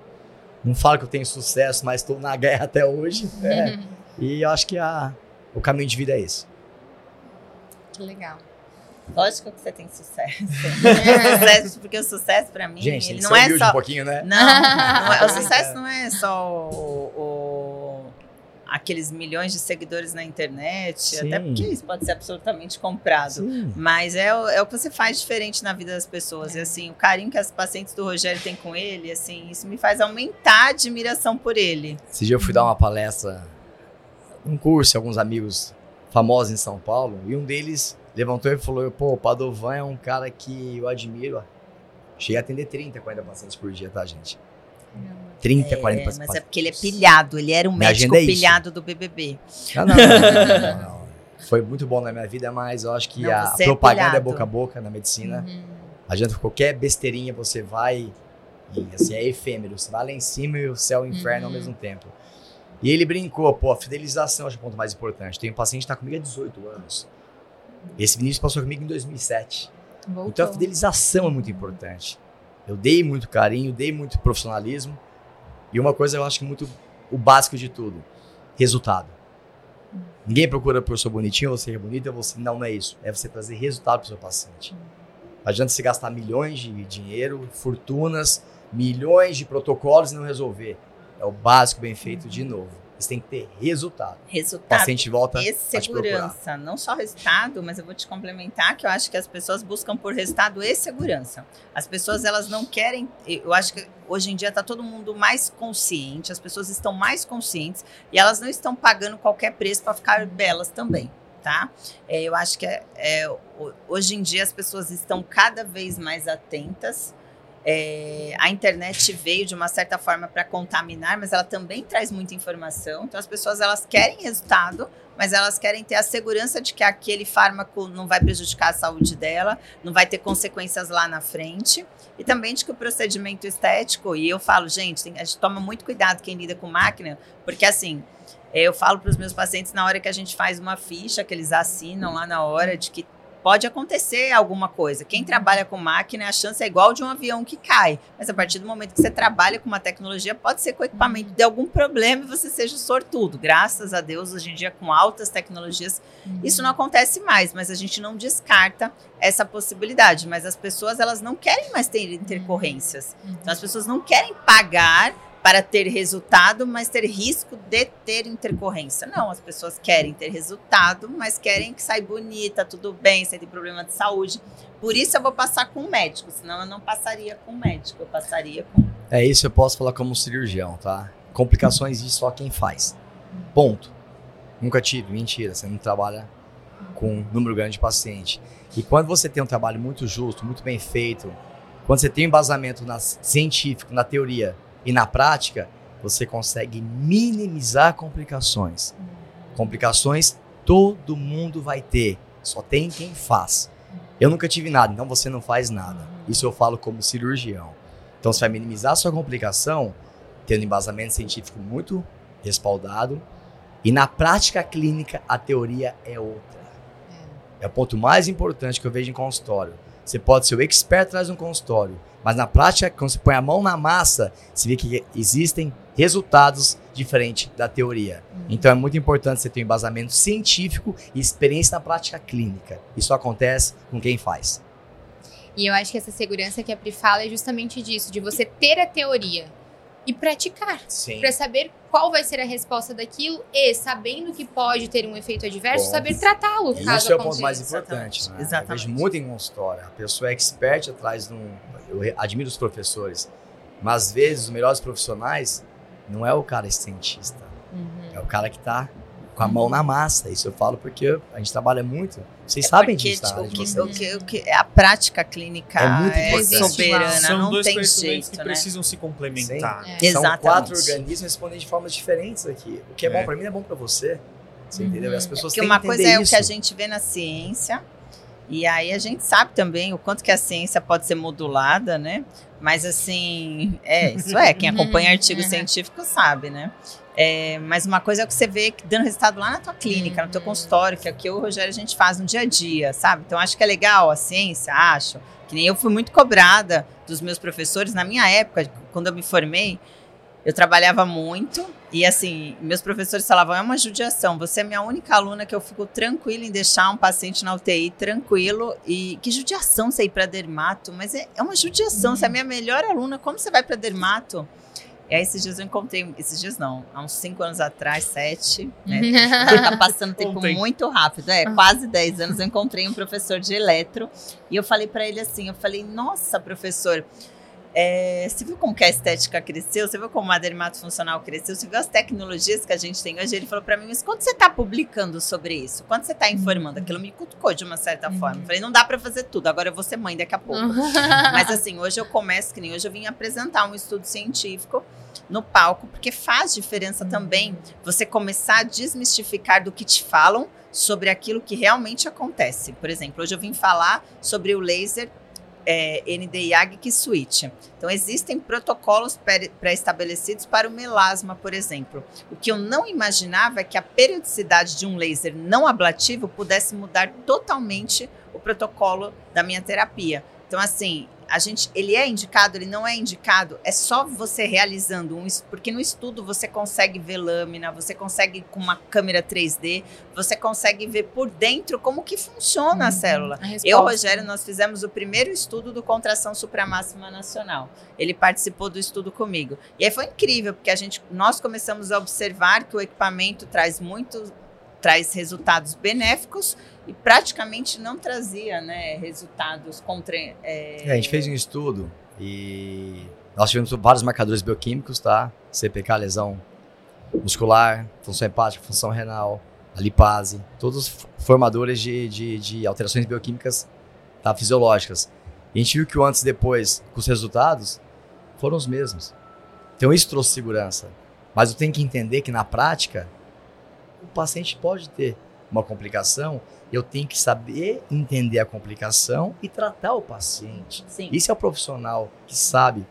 Não falo que eu tenho sucesso, mas estou na guerra até hoje. Né? (laughs) E eu acho que a, o caminho de vida é esse. Que legal. Lógico que você tem sucesso. (laughs) sucesso porque o sucesso para mim, Gente, ele não é só um pouquinho, né? Não, não é, (laughs) o sucesso não é só o, o, aqueles milhões de seguidores na internet, Sim. até porque isso pode ser absolutamente comprado. Sim. Mas é o, é o que você faz diferente na vida das pessoas. É. E assim, o carinho que as pacientes do Rogério têm com ele, assim, isso me faz aumentar a admiração por ele. Esse dia eu fui dar uma palestra um curso, alguns amigos famosos em São Paulo, e um deles levantou e falou: pô, o Padovan é um cara que eu admiro. Cheguei a atender 30, 40 pacientes por dia, tá, gente? 30, é, 40 pacientes. Mas é porque ele é pilhado, ele era um minha médico é pilhado do BBB. Não, não, (laughs) não, não, Foi muito bom na minha vida, mas eu acho que a é propaganda é, boca a boca na medicina. Uhum. Adianta qualquer besteirinha, você vai. E assim, é efêmero. Você vai lá em cima e o céu e o inferno uhum. ao mesmo tempo. E ele brincou, pô, a fidelização acho é o ponto mais importante. Tem um paciente que está comigo há 18 anos. Esse Vinícius passou comigo em 2007. Voltou. Então a fidelização é muito importante. Eu dei muito carinho, dei muito profissionalismo. E uma coisa eu acho que muito o básico de tudo: resultado. Ninguém procura por sou bonitinho, você é bonita, você não, não é isso. É você trazer resultado para o seu paciente. Não adianta você gastar milhões de dinheiro, fortunas, milhões de protocolos e não resolver. É o básico bem feito de novo. Você tem que ter resultado. Resultado. O paciente volta e segurança. Não só resultado, mas eu vou te complementar que eu acho que as pessoas buscam por resultado e segurança. As pessoas, elas não querem. Eu acho que hoje em dia está todo mundo mais consciente, as pessoas estão mais conscientes e elas não estão pagando qualquer preço para ficar belas também. Tá? É, eu acho que é, é, hoje em dia as pessoas estão cada vez mais atentas é, a internet veio de uma certa forma para contaminar, mas ela também traz muita informação. Então as pessoas elas querem resultado, mas elas querem ter a segurança de que aquele fármaco não vai prejudicar a saúde dela, não vai ter consequências lá na frente. E também de que o procedimento estético, e eu falo, gente, a gente toma muito cuidado quem lida com máquina, porque assim, eu falo para os meus pacientes na hora que a gente faz uma ficha, que eles assinam lá na hora, de que pode acontecer alguma coisa. Quem trabalha com máquina, a chance é igual de um avião que cai. Mas a partir do momento que você trabalha com uma tecnologia, pode ser que o equipamento dê algum problema e você seja sortudo. Graças a Deus, hoje em dia, com altas tecnologias, uhum. isso não acontece mais, mas a gente não descarta essa possibilidade. Mas as pessoas, elas não querem mais ter intercorrências. Uhum. Então, as pessoas não querem pagar para ter resultado, mas ter risco de ter intercorrência. Não, as pessoas querem ter resultado, mas querem que saia bonita, tudo bem, sem ter problema de saúde. Por isso eu vou passar com o médico, senão eu não passaria com o médico, eu passaria com. É isso, eu posso falar como cirurgião, tá? Complicações disso só quem faz. Ponto. Nunca tive, mentira, você não trabalha com um número grande de paciente. E quando você tem um trabalho muito justo, muito bem feito, quando você tem um embasamento na, científico, na teoria, e na prática, você consegue minimizar complicações. Complicações todo mundo vai ter, só tem quem faz. Eu nunca tive nada, então você não faz nada. Isso eu falo como cirurgião. Então você vai minimizar a sua complicação tendo embasamento científico muito respaldado e na prática clínica a teoria é outra. É o ponto mais importante que eu vejo em consultório. Você pode ser o expert atrás de um consultório, mas na prática, quando você põe a mão na massa, você vê que existem resultados diferentes da teoria. Uhum. Então é muito importante você ter um embasamento científico e experiência na prática clínica. Isso acontece com quem faz. E eu acho que essa segurança que a Pri fala é justamente disso, de você ter a teoria e praticar. Para saber qual vai ser a resposta daquilo e, sabendo que pode ter um efeito adverso, Bom, saber tratá-lo. Isso é o ponto mais importante. Né? Exatamente. Eu vejo muito em consultório. A pessoa é expert atrás de um. Eu admiro os professores, mas às vezes os melhores profissionais não é o cara cientista, uhum. é o cara que está com a mão na massa. Isso eu falo porque a gente trabalha muito. Vocês é sabem disso, tá? O que, o, que, o que a prática clínica é, muito é soberana, São não dois tem jeito, que né? precisam se complementar. É. São quatro organismos respondendo de formas diferentes aqui. O que é, é. bom para mim é bom para você. Você uhum. entendeu? E as uhum. pessoas Porque têm uma que coisa é isso. o que a gente vê na ciência, e aí a gente sabe também o quanto que a ciência pode ser modulada, né? Mas assim, é, isso é, quem (laughs) acompanha artigo uhum. científico sabe, né? É, mas uma coisa é que você vê dando resultado lá na tua clínica, no teu consultório, que é o que o Rogério a gente faz no dia a dia, sabe? Então acho que é legal a ciência, acho. Que nem eu fui muito cobrada dos meus professores na minha época, quando eu me formei, eu trabalhava muito e assim, meus professores falavam, é uma judiação, você é minha única aluna que eu fico tranquila em deixar um paciente na UTI tranquilo e que judiação você ir para dermato, mas é, é uma judiação, uhum. você é minha melhor aluna, como você vai para dermato? E aí, esses dias eu encontrei, esses dias não, há uns cinco anos atrás, sete, né? (laughs) tá passando tempo Ontem. muito rápido, é, quase dez anos, eu encontrei um professor de eletro e eu falei para ele assim, eu falei, nossa, professor, é, você viu como que a estética cresceu? Você viu como a dermato funcional cresceu? Você viu as tecnologias que a gente tem hoje? Ele falou para mim, mas quando você está publicando sobre isso? Quando você está informando? Aquilo me cutucou de uma certa uhum. forma. Eu falei, não dá para fazer tudo, agora eu vou ser mãe daqui a pouco. mas assim, hoje eu começo, que nem hoje eu vim apresentar um estudo científico no palco, porque faz diferença uhum. também você começar a desmistificar do que te falam sobre aquilo que realmente acontece. Por exemplo, hoje eu vim falar sobre o laser é, NDIAG Switch. Então, existem protocolos pré-estabelecidos para o melasma, por exemplo. O que eu não imaginava é que a periodicidade de um laser não ablativo pudesse mudar totalmente o protocolo da minha terapia. Então, assim, a gente, ele é indicado, ele não é indicado, é só você realizando um, porque no estudo você consegue ver lâmina, você consegue com uma câmera 3D, você consegue ver por dentro como que funciona uhum. a célula. A Eu, Rogério, nós fizemos o primeiro estudo do contração supramáxima nacional. Ele participou do estudo comigo. E aí foi incrível, porque a gente, nós começamos a observar que o equipamento traz muito traz resultados benéficos e praticamente não trazia né, resultados contra. É... É, a gente fez um estudo e nós tivemos vários marcadores bioquímicos, tá? CPK, lesão muscular, função hepática, função renal, a lipase, todos formadores de, de, de alterações bioquímicas tá, fisiológicas. E a gente viu que o antes e depois, com os resultados, foram os mesmos. Então isso trouxe segurança. Mas eu tenho que entender que na prática o paciente pode ter uma complicação, eu tenho que saber entender a complicação e tratar o paciente. Sim. Isso é o profissional que sabe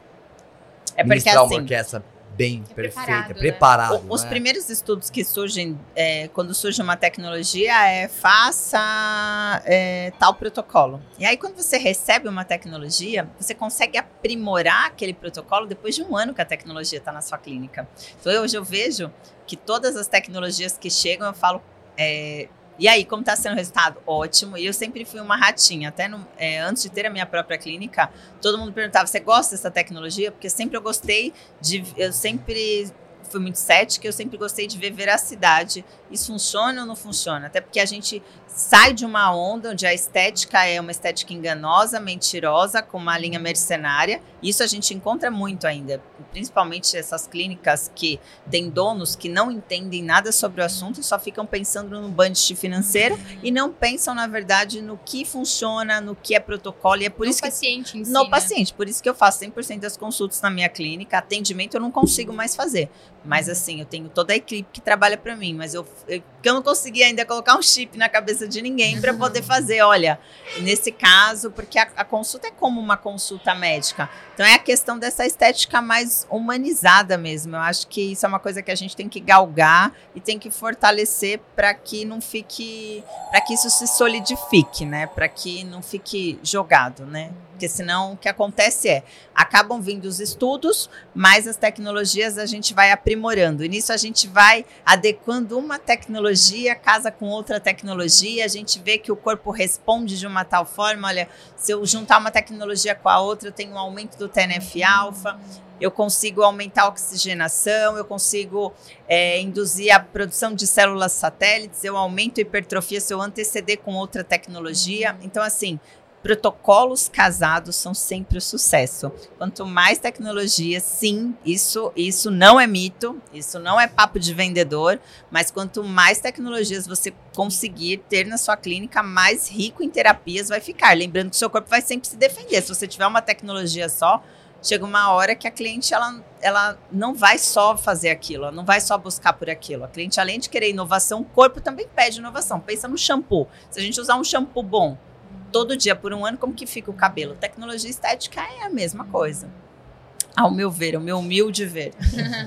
é porque assim, uma orquestra bem é perfeita, preparado. Né? preparado os né? primeiros estudos que surgem é, quando surge uma tecnologia é faça é, tal protocolo. E aí, quando você recebe uma tecnologia, você consegue aprimorar aquele protocolo depois de um ano que a tecnologia está na sua clínica. Então, hoje eu vejo que todas as tecnologias que chegam, eu falo. É, e aí, como está sendo o resultado? Ótimo. E eu sempre fui uma ratinha. Até no, é, antes de ter a minha própria clínica, todo mundo perguntava: você gosta dessa tecnologia? Porque sempre eu gostei de. Eu sempre fui muito cética, eu sempre gostei de ver veracidade. Isso funciona ou não funciona? Até porque a gente sai de uma onda onde a estética é uma estética enganosa, mentirosa, com uma linha mercenária. Isso a gente encontra muito ainda, principalmente essas clínicas que têm donos que não entendem nada sobre o assunto e só ficam pensando no budget financeiro e não pensam, na verdade, no que funciona, no que é protocolo. E é por no isso paciente que. Em no si, paciente. Né? Por isso que eu faço 100% das consultas na minha clínica. Atendimento eu não consigo mais fazer. Mas assim, eu tenho toda a equipe que trabalha para mim, mas eu, eu, eu não consegui ainda colocar um chip na cabeça de ninguém para poder (laughs) fazer. Olha, nesse caso, porque a, a, consulta é como uma consulta médica. Então é a questão dessa estética mais humanizada mesmo. Eu acho que isso é uma coisa que a gente tem que galgar e tem que fortalecer para que não fique, para que isso se solidifique, né? Para que não fique jogado, né? Porque senão o que acontece é, acabam vindo os estudos, mas as tecnologias a gente vai aprimorando. E nisso a gente vai adequando uma tecnologia, casa com outra tecnologia, a gente vê que o corpo responde de uma tal forma, olha, se eu juntar uma tecnologia com a outra, eu tenho um aumento do TNF-alfa, eu consigo aumentar a oxigenação, eu consigo é, induzir a produção de células satélites, eu aumento a hipertrofia se eu anteceder com outra tecnologia. Então, assim, protocolos casados são sempre o sucesso. Quanto mais tecnologia, sim, isso, isso não é mito, isso não é papo de vendedor, mas quanto mais tecnologias você conseguir ter na sua clínica, mais rico em terapias vai ficar. Lembrando que o seu corpo vai sempre se defender. Se você tiver uma tecnologia só, chega uma hora que a cliente ela, ela não vai só fazer aquilo, ela não vai só buscar por aquilo. A cliente, além de querer inovação, o corpo também pede inovação. Pensa no shampoo. Se a gente usar um shampoo bom, todo dia por um ano, como que fica o cabelo? Tecnologia estética é a mesma coisa. Ao meu ver, ao meu humilde ver.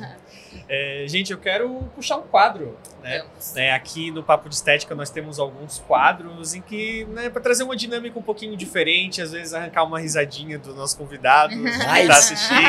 (laughs) é, gente, eu quero puxar um quadro né? É, aqui no Papo de Estética nós temos alguns quadros em que, né, para trazer uma dinâmica um pouquinho diferente, às vezes arrancar uma risadinha do nosso convidado (laughs) que está assistindo,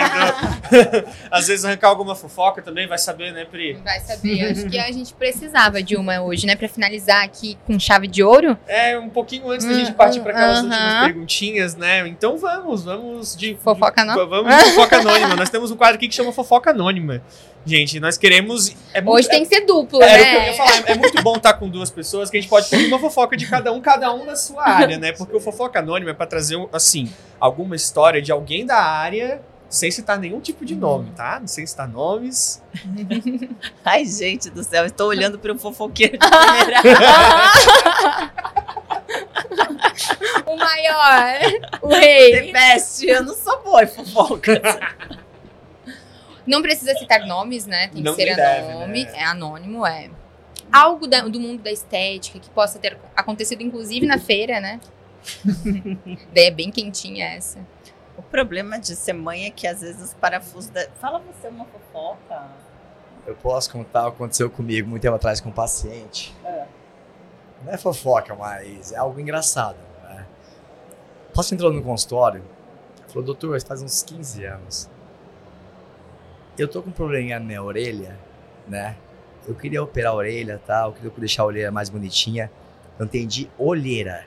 (laughs) às vezes arrancar alguma fofoca também, vai saber, né, Pri? Vai saber. Acho que a (laughs) gente precisava de uma hoje, né, para finalizar aqui com chave de ouro. É, um pouquinho antes da gente partir para aquelas uh -huh. últimas perguntinhas, né? Então vamos, vamos de fofoca anônima. Vamos de fofoca anônima. nós temos um quadro aqui que chama fofoca anônima. Gente, nós queremos. É muito, Hoje tem que ser duplo, é, né? Que eu ia falar. É muito bom estar com duas pessoas que a gente pode pedir uma fofoca de cada um, cada um da sua área, né? Porque o fofoca anônimo é para trazer, assim, alguma história de alguém da área sem citar nenhum tipo de nome, tá? Sem citar nomes. (laughs) Ai, gente do céu, estou olhando para um fofoqueiro de primeira. (laughs) o maior, o rei. The best. Eu não sou boa em fofoca. (laughs) Não precisa citar nomes, né? Tem não que ser anônimo. Né? É anônimo, é. Algo da, do mundo da estética que possa ter acontecido, inclusive, na feira, né? Daí (laughs) é bem quentinha essa. O problema de ser mãe é que às vezes os parafusos. Da... Fala você uma fofoca. Eu posso contar o que aconteceu comigo muito tempo atrás com um paciente. É. Não é fofoca, mas é algo engraçado. Né? Posso entrar no consultório, Falou, doutor, faz uns 15 anos. Eu tô com um probleminha na minha orelha, né? Eu queria operar a orelha e tal, queria deixar a orelha mais bonitinha. Eu entendi olheira.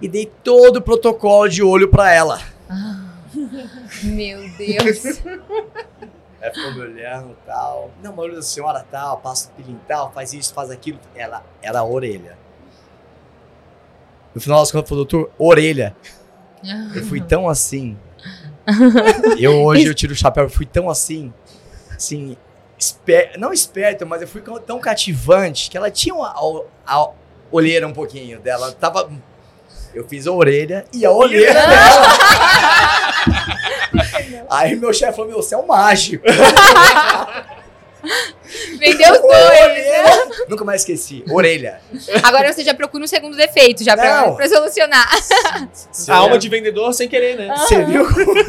E dei todo o protocolo de olho pra ela. (laughs) Meu Deus. (laughs) Ela ficou me olhando e tal. Não, mas olha da senhora tal, passa o pilinho tal, faz isso, faz aquilo. Ela era a orelha. No final das contas, falou, doutor, orelha. Eu fui tão assim. (laughs) Eu hoje eu tiro o chapéu, eu fui tão assim. Assim, esper, não esperto, mas eu fui tão cativante que ela tinha uma, a, a olheira um pouquinho dela. Tava. Eu fiz a orelha e a olheira dela. (laughs) Aí meu chefe falou: Meu, você é um mágico. (laughs) (laughs) Vendeu os dois. Nunca mais esqueci. Orelha. Agora você já procura um segundo defeito, já pra, pra, solucionar. (laughs) A alma de vendedor sem querer, né? Você viu?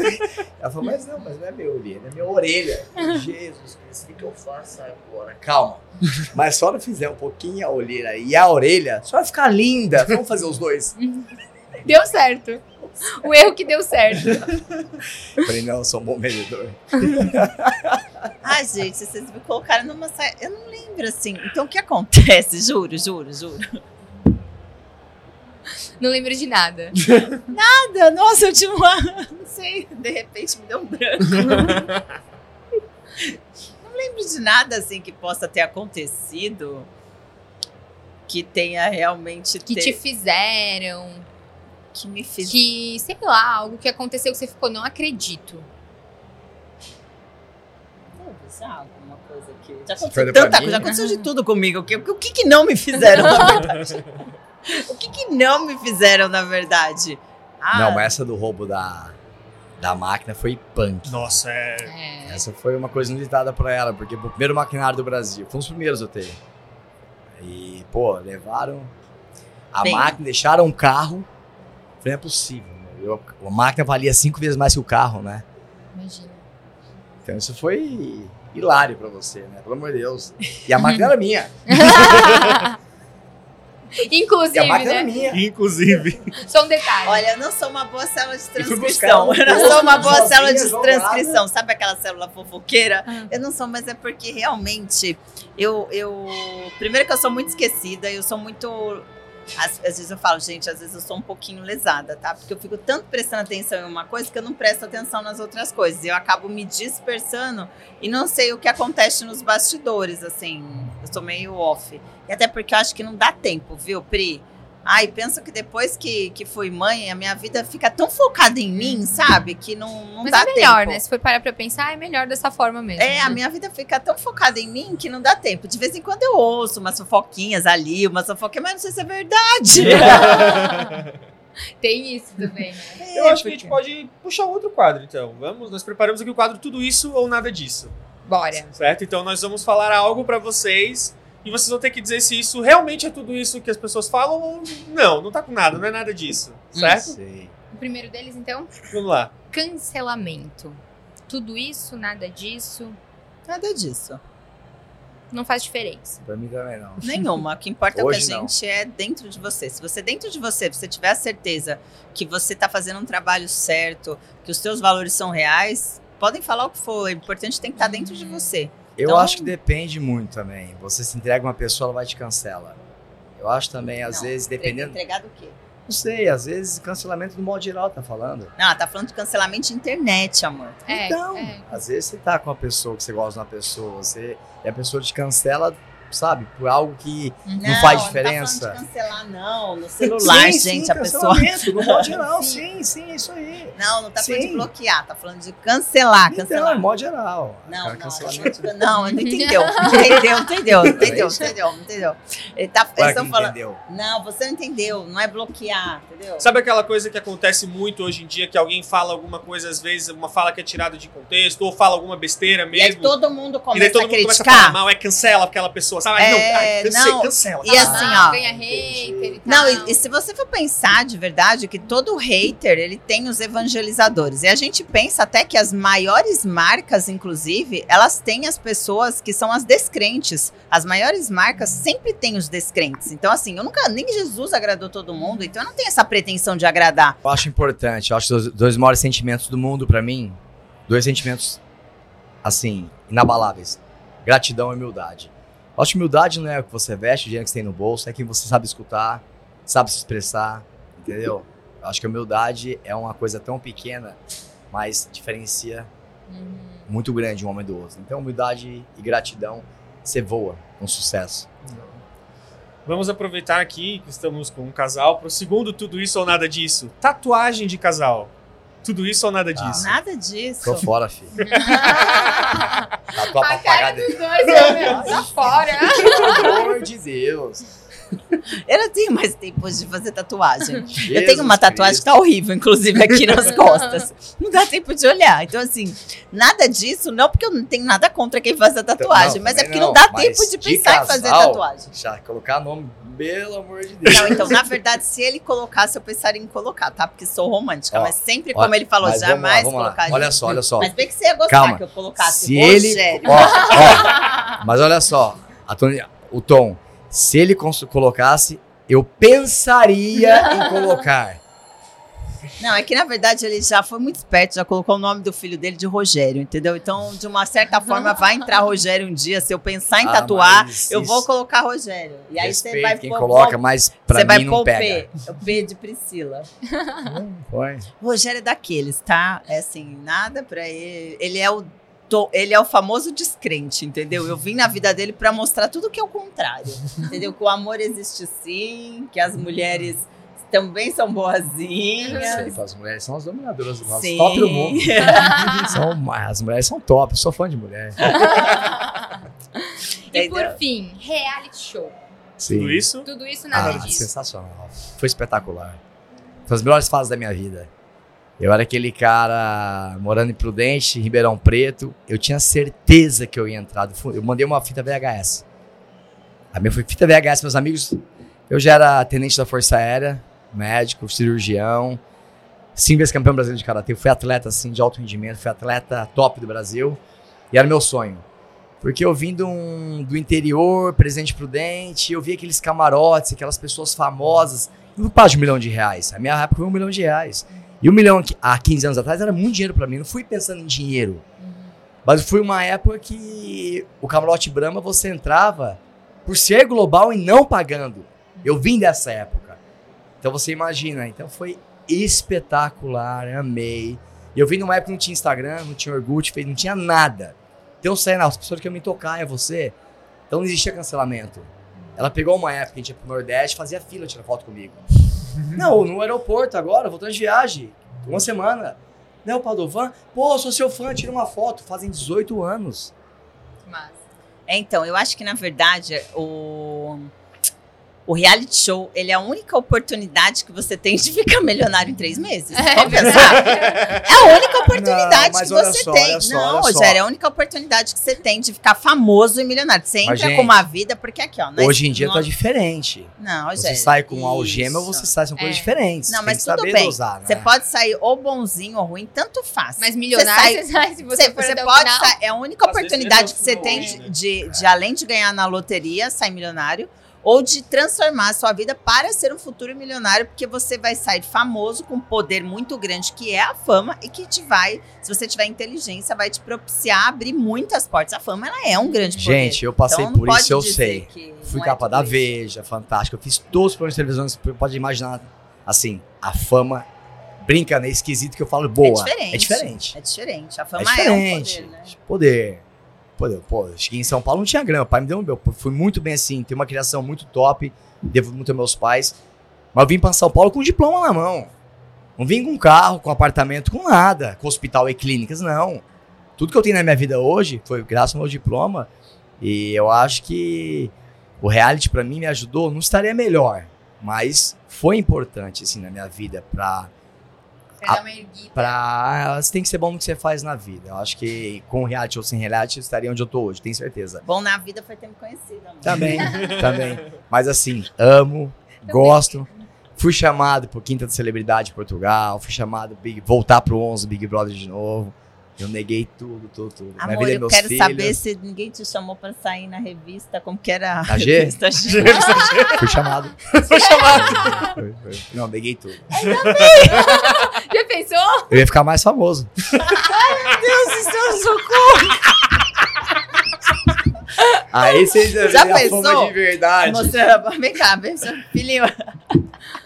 (laughs) Ela falou, mas não, mas não é minha orelha, é minha orelha. Jesus Cristo, o que eu faço agora? Calma. Mas só não fizer um pouquinho a olheira e a orelha, só vai ficar linda. Vamos fazer os dois. Deu certo. O erro que deu certo. Falei, não, eu sou um bom vendedor. (laughs) Ai, gente, vocês me colocaram numa saia. Eu não lembro assim. Então o que acontece? Juro, juro, juro. Não lembro de nada. (laughs) Nada. Nossa, eu tinha uma. Não sei, de repente me deu um branco. não lembro de nada assim que possa ter acontecido que tenha realmente. Que ter... te fizeram que me fez. Que, sei lá, algo que aconteceu que você ficou, não acredito. Já alguma coisa que. Já aconteceu tanta coisa, já aconteceu de (laughs) tudo comigo. O que, o que, que não me fizeram, na (laughs) verdade? o que, que não me fizeram, na verdade? Ah. Não, mas essa do roubo da, da máquina foi punk. Nossa, é... é. Essa foi uma coisa inusitada pra ela, porque o primeiro maquinário do Brasil. Foi um dos primeiros eu tenho. E, pô, levaram a Bem... máquina, deixaram um carro Falei, é possível. Eu, a máquina valia cinco vezes mais que o carro, né? Imagina. Então isso foi hilário pra você, né? Pelo amor de Deus. E a máquina era minha. (laughs) Inclusive, e a máquina né? era minha. Inclusive. Só um detalhe. Olha, eu não sou uma boa célula de transcrição. Eu, eu não sou uma boa célula de transcrição. Sabe aquela célula fofoqueira? Ah. Eu não sou, mas é porque realmente eu, eu. Primeiro que eu sou muito esquecida, eu sou muito às, às, vezes eu falo, gente, às vezes eu sou um pouquinho lesada, tá? Porque eu fico tanto prestando atenção em uma coisa que eu não presto atenção nas outras coisas. Eu acabo me dispersando e não sei o que acontece nos bastidores, assim. Eu sou meio off. E até porque eu acho que não dá tempo, viu, Pri? Ai, penso que depois que, que fui mãe, a minha vida fica tão focada em mim, sabe? Que não, não Mas dá tempo. é melhor, tempo. né? Se for parar pra pensar, é melhor dessa forma mesmo. É, né? a minha vida fica tão focada em mim que não dá tempo. De vez em quando eu ouço umas fofoquinhas ali, umas fofoquinhas, mas não sei se é verdade. (laughs) Tem isso também, né? É, eu acho que a gente pode puxar outro quadro, então. Vamos, nós preparamos aqui o quadro Tudo Isso ou Nada Disso. Bora. Certo? Então nós vamos falar algo para vocês e vocês vão ter que dizer se isso realmente é tudo isso que as pessoas falam ou não, não tá com nada, não é nada disso, certo? Sei. O primeiro deles, então? Vamos lá. Cancelamento. Tudo isso, nada disso. Nada disso. Não faz diferença. Pra mim também não. Nenhuma. O que importa Hoje é o que a não. gente é dentro de você. Se você dentro de você, você tiver a certeza que você tá fazendo um trabalho certo, que os seus valores são reais, podem falar o que for. O importante tem que estar dentro de você. Eu Então- acho que depende muito também. Você se entrega uma pessoa, ela vai te cancela. Eu acho também, às Não, vezes, dependendo. Entregado o quê? Não sei, às vezes cancelamento do modo geral tá falando. Não, tá falando de cancelamento de internet, amor. É, então, é. às vezes você tá com uma pessoa que você gosta de uma pessoa, você, e a pessoa te cancela, sabe, por algo que não, faz diferença. Não tá cancelar, não. No celular, Sim, gente, sim, a pessoa. No modo (laughs) geral, Sim. sim, sim, é isso aí. Não, não tá falando de Sim. bloquear, tá falando de cancelar, Então, cancelar. é modo geral. Não, não, cancelamento. não, não, não (laughs) entendeu. Entendeu, entendeu, entendeu, entendeu, entendeu. Ele tá, eles estão falando. entendeu. Não, você não entendeu, não é bloquear, entendeu? Sabe aquela coisa que acontece muito hoje em dia, que alguém fala alguma coisa, às vezes, uma fala que é tirada de contexto, ou fala alguma besteira E aí mesmo, todo mundo e começa todo a mundo começa a falar criticar. mal, é cancela aquela pessoa pessoa, sabe? É, não, ai, cance- não, cancela. e assim, Ah, ó. Ganha hater e Não, e, e se você for pensar de verdade que todo hater, ele tem os evangelizadores. E a gente pensa até que as maiores marcas, inclusive, elas têm as pessoas que são as descrentes. As maiores marcas sempre têm os descrentes. Então, assim, eu nunca, nem Jesus agradou todo mundo, então eu não tenho essa pretensão de agradar. Eu acho importante, eu acho que os dois maiores sentimentos do mundo pra mim, dois sentimentos, assim, inabaláveis. Gratidão e humildade. Eu acho que humildade não é o que você veste, o dinheiro que você tem no bolso, é que você sabe escutar, sabe se expressar, entendeu? Eu acho que a humildade é uma coisa tão pequena, mas diferencia Uhum. muito grande um homem do outro. Então, humildade e gratidão, você voa com sucesso. Vamos aproveitar aqui que estamos com um casal pro segundo tudo isso ou nada disso. Tatuagem de casal. Tudo isso ou nada disso. Nada disso. Tô fora, filho. (laughs) A Tatua cara papagaio. dos dois, meu, tá fora. Pelo amor de Deus. (laughs) Eu não tenho mais tempo de fazer tatuagem. eu Jesus tenho uma tatuagem que Cristo. tá horrível, inclusive, aqui nas (laughs) costas. Não dá tempo de olhar. Então, assim, nada disso, não porque eu não tenho nada contra quem faz a tatuagem, Não, mas é porque não, não, dá tempo de de pensar em fazer casal, tatuagem. Já colocar nome, pelo amor de Deus. Não, então, na verdade, se ele colocasse, eu pensaria em colocar, tá? Porque sou romântica, Ó, mas sempre, ó, como ele falou, jamais lá. colocaria. Olha só, olha só. Mas bem que você ia gostar Calma. que eu colocasse Se ele. Ó, ó. Mas olha só, a Tony- o Tom. Se ele colocasse, eu pensaria (laughs) em colocar. Não, é que na verdade ele já foi muito esperto, já colocou o nome do filho dele de Rogério, entendeu? Então, de uma certa forma, vai entrar Rogério um dia. Se eu pensar em Ah, tatuar, eu vou colocar Rogério. E aí você vai quem pôr- coloca, mas pra você vai mim não pôr o pega. P, o P de Priscila. (laughs) Foi. O Rogério é daqueles, tá? É assim, nada pra ele. Ele é o to- ele é o famoso descrente, entendeu? Eu vim na vida dele pra mostrar tudo que é o contrário, entendeu? Que o amor existe sim, que as mulheres também são boazinhas. Sei, as mulheres são as dominadoras, as Sim. top do mundo. (laughs) São, as mulheres são top, eu sou fã de mulher. (laughs) E por fim, reality show. Sim. Tudo isso? Tudo isso, nada Ah, disso. sensacional. Foi espetacular. Foi as melhores fases da minha vida. Eu era aquele cara morando em Prudente, Ribeirão Preto. Eu tinha certeza que eu ia entrar. Eu mandei uma fita VHS. A minha foi fita VHS, meus amigos. Eu já era tenente da Força Aérea, médico, cirurgião. Cinco vezes campeão brasileiro de karatê. Fui atleta assim, de alto rendimento, fui atleta top do Brasil. E era meu sonho. Porque eu vim de um- do interior, Presidente Prudente, eu vi aqueles camarotes, aquelas pessoas famosas. Eu não pago de um milhão de reais. A minha época foi um milhão de reais. E um milhão há 15 anos atrás era muito dinheiro pra mim. Não fui pensando em dinheiro. Mas foi uma época que o camarote Brahma você entrava por ser global e não pagando. Eu vim dessa época. Então você imagina. Então foi espetacular, amei. E eu vim numa época que não tinha Instagram, não tinha Orkut, não tinha nada. Então eu saí, não, as pessoas que eu me tocar é você. Então não existia cancelamento. Ela pegou uma época que a gente ia pro Nordeste, fazia fila tirar foto comigo. Não, no aeroporto agora, voltando de viagem. Uma semana. Não, Padovan, pô, sou seu fã, tira uma foto. Fazem 18 anos. Mas, É, então, eu acho que na verdade o o reality show, ele é a única oportunidade que você tem de ficar milionário em três meses. É Vamos pensar? É a única oportunidade Não, que você só, tem. só, não. Rogério, é a única oportunidade que você tem de ficar famoso e milionário. Você entra gente, com uma vida, porque aqui, ó. Hoje em dia tá diferente. Não, Você Rogério. sai com algema ou você sai, são coisas É. diferentes. Não, Tem mas que tudo saber bem. dosar, né? Você pode sair ou bonzinho ou ruim, tanto faz. mas milionário, sai- você sai se você, Você, for você pode sair, é a única Às oportunidade é que você tem de, né? de, de, além de ganhar na loteria, sair milionário, ou de transformar a sua vida para ser um futuro milionário, porque você vai sair famoso com um poder muito grande, que é a fama, e que te vai, se você tiver inteligência, vai te propiciar abrir muitas portas. A fama, ela é um grande poder. Gente, eu passei Então, por isso, eu sei. Fui é capa da isso. Veja, fantástico. Eu fiz todos os programas de televisão, você pode imaginar. Assim, a fama brinca, né? Esquisito que eu falo boa. diferente. É diferente. É diferente. A É fama diferente. é, um poder, né? Poder. Poder. Pô, cheguei em São Paulo não tinha grana. O pai me deu um. Eu fui muito bem assim. Tenho uma criação muito top. Devo muito aos meus pais. Mas eu vim para São Paulo com um diploma na mão. Não vim com carro, com apartamento, com nada. Com hospital e clínicas, não. Tudo que eu tenho na minha vida hoje foi graças ao meu diploma. E eu acho que o reality para mim me ajudou. Não estaria melhor, mas foi importante assim na minha vida para Pra. Você tem que ser bom no que você faz na vida. Eu acho que com reality ou sem reality eu estaria onde eu tô hoje, tenho certeza. Bom na vida foi ter me conhecido, amor. Também, (laughs) também. Mas assim, amo, gosto. Fui chamado por Quinta de Celebridade de Portugal, fui chamado Big, voltar pro 11 Big Brother de novo. Eu neguei tudo, tudo, tudo. Minha Amor, vida é eu meus quero filhos. saber se ninguém te chamou pra sair na revista, como que era a Na G? (laughs) revista G. Fui chamado. (laughs) Foi chamado. Foi, foi. Não, neguei tudo. (laughs) Já pensou? Eu ia ficar mais famoso. Deus do céu, socorro! Aí vocês Já já a pensou? de verdade. Mostrando, vem cá, vem, filhinho.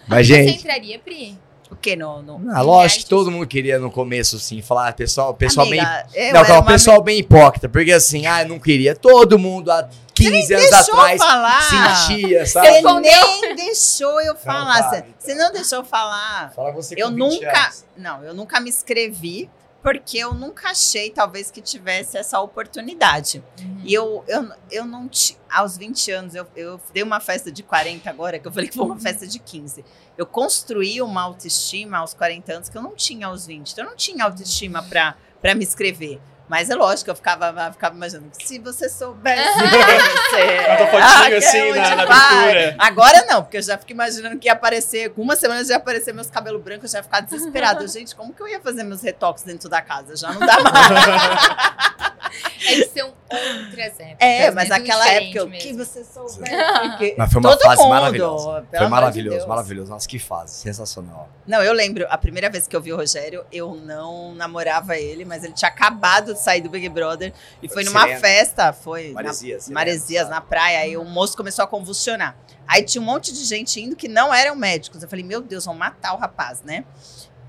Mas, Você gente, entraria, Pri? O que no... no... ah, lógico que todo mundo queria no começo, assim, falar, pessoal, pessoal bem Amiga, eu Não, calma, pessoal bem hipócrita, porque assim, ah, eu não queria. Todo mundo há 15 anos deixou atrás falar. sentia, Você sabe? Respondeu. nem (laughs) deixou eu falar. fala, Você- então. Você não deixou eu falar. Fala você Eu com 20 nunca. anos. Não, eu nunca me inscrevi porque eu nunca achei, talvez, que tivesse essa oportunidade. E eu, eu, eu não tinha. Aos 20 anos, eu, eu dei uma festa de 40 agora, que eu falei que foi uma festa de 15. Eu construí uma autoestima aos 40 anos que eu não tinha aos 20. Então, eu não tinha autoestima pra me inscrever. Mas é lógico, eu ficava, eu ficava imaginando, se você soubesse você... Fotinho Ah, assim é na- na abertura. Agora não, porque eu já fico imaginando que ia aparecer, com uma semana já ia aparecer meus cabelos brancos, eu já ia ficar desesperada. (laughs) Gente, como que eu ia fazer meus retoques dentro da casa? Já não dá mais. (laughs) (laughs) É que são outras épocas. É, mas né? Tudo aquela época, eu, mesmo. que você soubesse. porque Mas foi uma todo fase mundo, maravilhosa. Foi maravilhoso, Deus. maravilhoso. Nossa, que fase. Sensacional. Não, eu lembro, a primeira vez que eu vi o Rogério, eu não namorava ele, mas ele tinha acabado de sair do Big Brother e foi numa Sirena. festa, foi na Maresias. né? Maresias, na praia, aí o moço começou a convulsionar. Aí tinha um monte de gente indo que não eram médicos. Eu falei, meu Deus, vão matar o rapaz, né?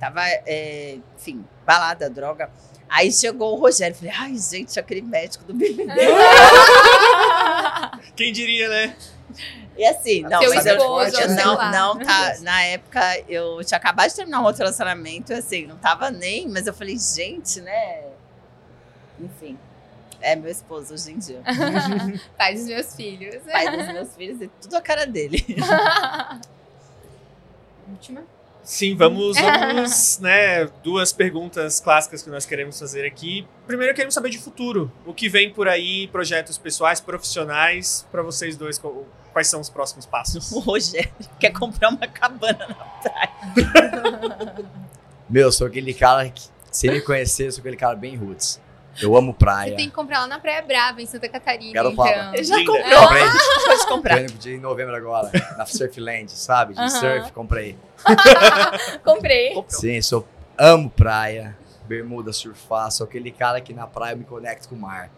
Tava, é, enfim, balada, droga. Aí chegou o Rogério, falei, ai, gente, aquele médico do BBB. (laughs) Quem diria, né? E assim, não, Seu eu- esposo, eu sei não, lá. não tá. Na época, eu tinha acabado de terminar um outro relacionamento, assim, não tava nem, mas eu falei, gente, né? Enfim. É meu esposo hoje em dia. (laughs) Pai dos meus filhos. Pai dos meus filhos e tudo a cara dele. (laughs) Última. Sim, vamos, (laughs) vamos, né? Duas perguntas clássicas que nós queremos fazer aqui. Primeiro, queremos saber de futuro. O que vem por aí, projetos pessoais, profissionais, para vocês dois, quais são os próximos passos? (laughs) O Rogério quer comprar uma cabana na praia. (laughs) Meu, eu sou aquele cara que, se me conhecer, eu sou aquele cara bem roots. Eu amo praia. Você tem que comprar lá na Praia Brava, em Santa Catarina. Garopaba. Então. Ele já Linda. comprou. Comprei. Pode Tô comprar. de novembro agora, na Surfland, sabe? De Aham. surf, comprei. (laughs) Comprei. Sim, sou, amo praia, bermuda, surfar, sou aquele cara que na praia eu me conecto com o mar.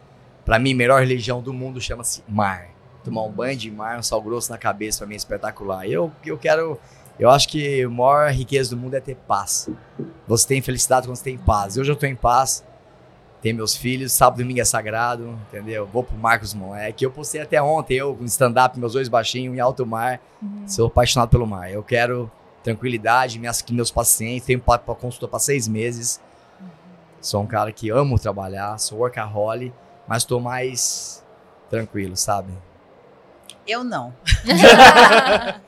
Pra mim, a melhor religião do mundo chama-se mar. Tomar um banho de mar, um sal grosso na cabeça, pra mim é espetacular. Eu, eu quero. Eu acho que a maior riqueza do mundo é ter paz. Você tem felicidade quando você tem paz. Hoje eu tô em paz, tenho meus filhos, sábado e domingo é sagrado, entendeu? Vou pro Marcos Moleque. Eu postei até ontem, eu com stand-up, meus dois baixinhos em alto mar. Sou apaixonado pelo mar. Eu quero tranquilidade, minhas, que meus pacientes, tenho para consulta para seis meses. Sou um cara que amo trabalhar, sou workaholic, mas estou mais tranquilo, sabe? Eu não. (laughs)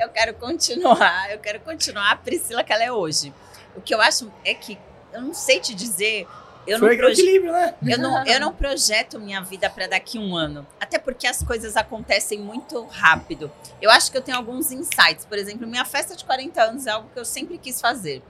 eu quero continuar, eu quero continuar a Priscila que ela é hoje. O que eu acho é que, eu não sei te dizer, eu não, proje- equilíbrio, né? eu, não, eu não projeto minha vida para daqui um ano. Até porque as coisas acontecem muito rápido. Eu acho que eu tenho alguns insights. Por exemplo, minha festa de 40 anos é algo que eu sempre quis fazer.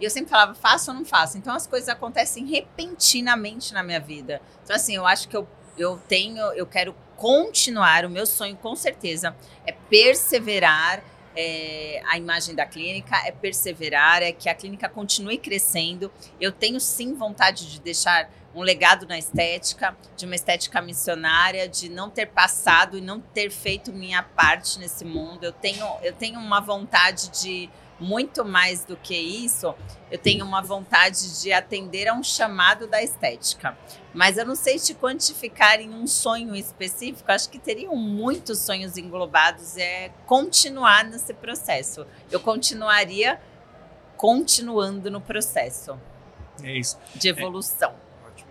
E eu sempre falava, faço ou não faço? Então as coisas acontecem repentinamente na minha vida. Então, assim, eu acho que eu, eu tenho, eu quero continuar. O meu sonho, com certeza, é perseverar. É, a imagem da clínica é perseverar, é que a clínica continue crescendo. Eu tenho sim vontade de deixar um legado na estética, de uma estética missionária, de não ter passado e não ter feito minha parte nesse mundo. Eu tenho, eu tenho uma vontade de muito mais do que isso, eu tenho uma vontade de atender a um chamado da estética. Mas eu não sei te quantificar em um sonho específico, acho que teriam muitos sonhos englobados, é continuar nesse processo. Eu continuaria continuando no processo É isso. de evolução.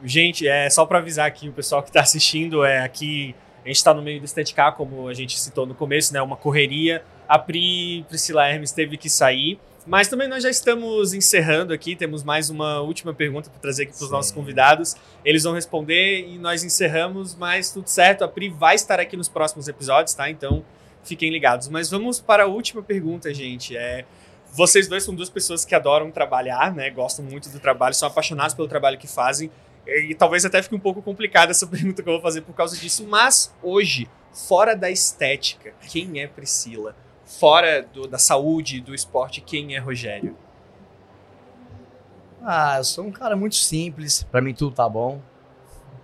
Gente, é só para avisar aqui o pessoal que está assistindo, é aqui a gente está no meio do Esteticá, como a gente citou no começo, né? Uma correria. A Pri Priscila Hermes teve que sair. Mas também nós já estamos encerrando aqui, temos mais uma última pergunta para trazer aqui para os nossos convidados. Eles vão responder e nós encerramos, mas tudo certo, a Pri vai estar aqui nos próximos episódios, tá? Então fiquem ligados. Mas vamos para a última pergunta, gente. É, vocês dois são duas pessoas que adoram trabalhar, né? Gostam muito do trabalho, são apaixonados pelo trabalho que fazem. E talvez até fique um pouco complicada essa (laughs) pergunta que eu vou fazer por causa disso, mas hoje, fora da estética, quem é Priscila? Fora do, da saúde, do esporte, quem é Rogério? Ah, eu sou um cara muito simples, para mim tudo tá bom.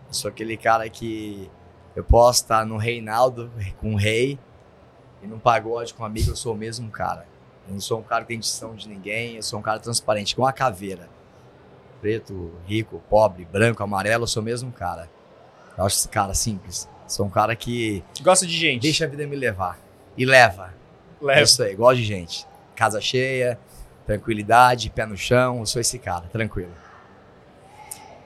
Eu sou aquele cara que eu posso estar no Reinaldo com o rei e no pagode com um amigo, eu sou o mesmo cara. Eu não sou um cara que tem distinção de ninguém, eu sou um cara transparente, com uma caveira. Preto, rico, pobre, branco, amarelo, eu sou o mesmo cara. Eu acho esse cara simples. Sou um cara que. Gosta de gente. Deixa a vida me levar. E leva. Leva. É isso aí, gosto de gente. Casa cheia, tranquilidade, pé no chão, eu sou esse cara, tranquilo.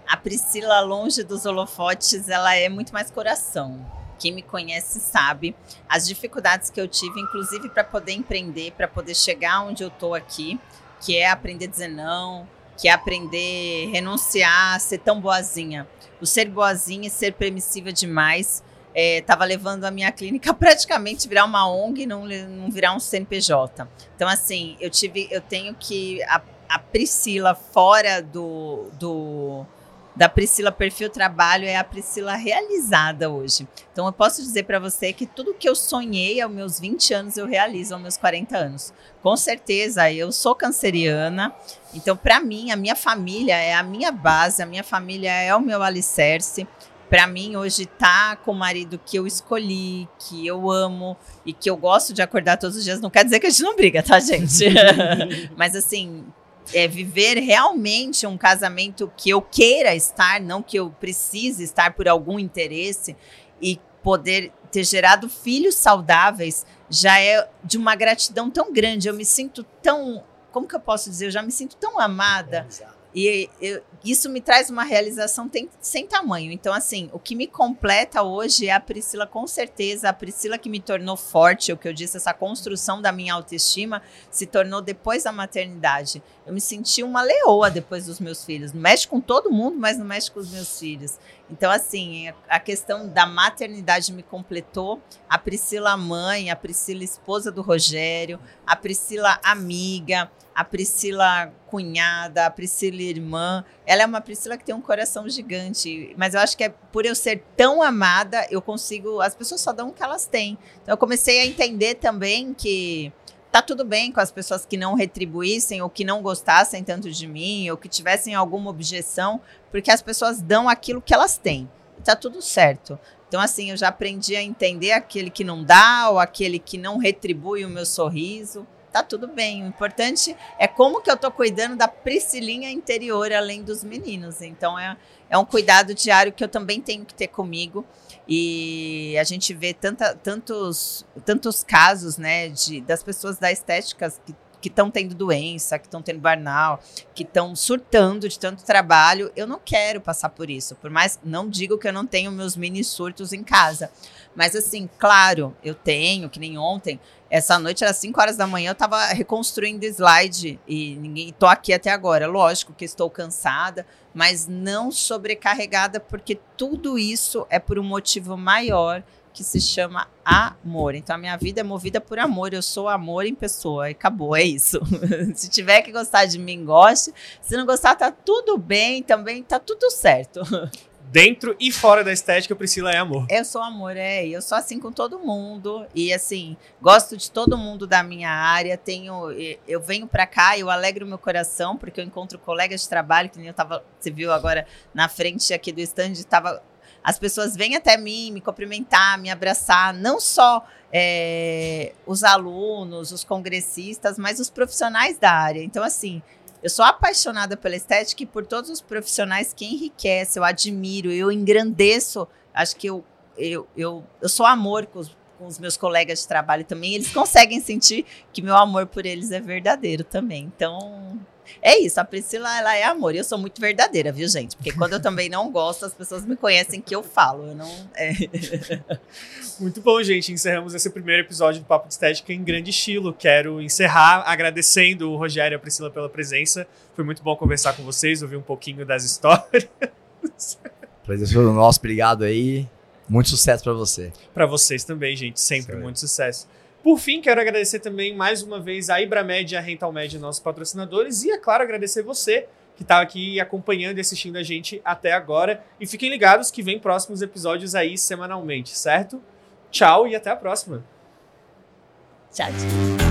A Priscila, longe dos holofotes, ela é muito mais coração. Quem me conhece sabe as dificuldades que eu tive, inclusive para poder empreender, para poder chegar onde eu estou aqui, que é aprender a dizer não, que é aprender a renunciar, ser tão boazinha. O ser boazinha e ser permissiva demais estava é, levando a minha clínica (laughs) praticamente virar uma ONG, não, não virar um CNPJ. Então, assim, eu tive, eu tenho que a, a Priscila fora do, do da Priscila Perfil Trabalho é a Priscila realizada hoje. Então eu posso dizer para você que tudo que eu sonhei aos meus 20 anos eu realizo aos meus 40 anos. Com certeza, eu sou canceriana. Então para mim, a minha família é a minha base, a minha família é o meu alicerce para mim hoje tá com o marido que eu escolhi, que eu amo e que eu gosto de acordar todos os dias, não quer dizer que a gente não briga, tá, gente? (laughs) Mas assim, é viver realmente um casamento que eu queira estar, não que eu precise estar por algum interesse e poder ter gerado filhos saudáveis já é de uma gratidão tão grande. Eu me sinto tão, como que eu posso dizer? Eu já me sinto tão amada. É, e eu, isso me traz uma realização tem, sem tamanho. Então, assim, o que me completa hoje é a Priscila, com certeza, a Priscila que me tornou forte, o que eu disse, essa construção da minha autoestima se tornou depois da maternidade. Eu me senti uma leoa depois dos meus filhos. Não mexe com todo mundo, mas não mexe com os meus filhos. Então, assim, a questão da maternidade me completou. A Priscila mãe, a Priscila esposa do Rogério, a Priscila amiga, a Priscila cunhada, a Priscila irmã. Ela é uma Priscila que tem um coração gigante, mas eu acho que é por eu ser tão amada, eu consigo. As pessoas só dão o que elas têm. Então eu comecei a entender também que tá tudo bem com as pessoas que não retribuíssem ou que não gostassem tanto de mim ou que tivessem alguma objeção, porque as pessoas dão aquilo que elas têm. Tá tudo certo. Então, assim, eu já aprendi a entender aquele que não dá ou aquele que não retribui o meu sorriso tá tudo bem. O importante é como que eu tô cuidando da Priscilinha interior, além dos meninos. Então é, é um cuidado diário que eu também tenho que ter comigo. E a gente vê tanta, tantos, tantos casos, né, de, das pessoas da estética que que estão tendo doença, que estão tendo burnout, que estão surtando de tanto trabalho. Eu não quero passar por isso. Por mais não digo que eu não tenho meus mini surtos em casa, mas assim, claro, eu tenho, que nem ontem, essa noite era 5 horas da manhã, eu estava reconstruindo slide e ninguém tô aqui até agora. Lógico que estou cansada, mas não sobrecarregada porque tudo isso é por um motivo maior que se chama amor. Então a minha vida é movida por amor. Eu sou amor em pessoa. E acabou, é isso. (laughs) se tiver que gostar de mim, goste. Se não gostar, tá tudo bem, também tá tudo certo. (laughs) dentro e fora da estética, Priscila é amor. Eu sou amor, é. Eu sou assim com todo mundo. E assim, gosto de todo mundo da minha área. Tenho, eu venho para cá, eu alegro meu coração, porque eu encontro colegas de trabalho, que nem eu tava, você viu agora na frente aqui do stand, tava. As pessoas vêm até mim me cumprimentar, me abraçar, não só é, os alunos, os congressistas, mas os profissionais da área. Então, assim, eu sou apaixonada pela estética e por todos os profissionais que enriquecem, eu admiro, eu engrandeço. Acho que eu, eu, eu, eu sou amor com os, com os meus colegas de trabalho também. Eles conseguem sentir que meu amor por eles é verdadeiro também. Então, É isso, a Priscila, ela é amor. E eu sou muito verdadeira, viu, gente? Porque quando eu também não gosto, as pessoas me conhecem que eu falo. Eu não. É. (laughs) Muito bom, gente. Encerramos esse primeiro episódio do Papo de Estética em grande estilo. Quero encerrar agradecendo o Rogério e a Priscila pela presença. Foi muito bom conversar com vocês, ouvir um pouquinho das histórias. (laughs) Prazer foi nosso, obrigado aí. Muito sucesso para você. Para vocês também, gente. Sempre muito sucesso. Por fim, quero agradecer também mais uma vez a Ibramed e a Rentalmed, nossos patrocinadores, e, é claro, agradecer você que está aqui acompanhando e assistindo a gente até agora. E fiquem ligados que vem próximos episódios aí semanalmente, certo? Tchau e até a próxima. Tchau.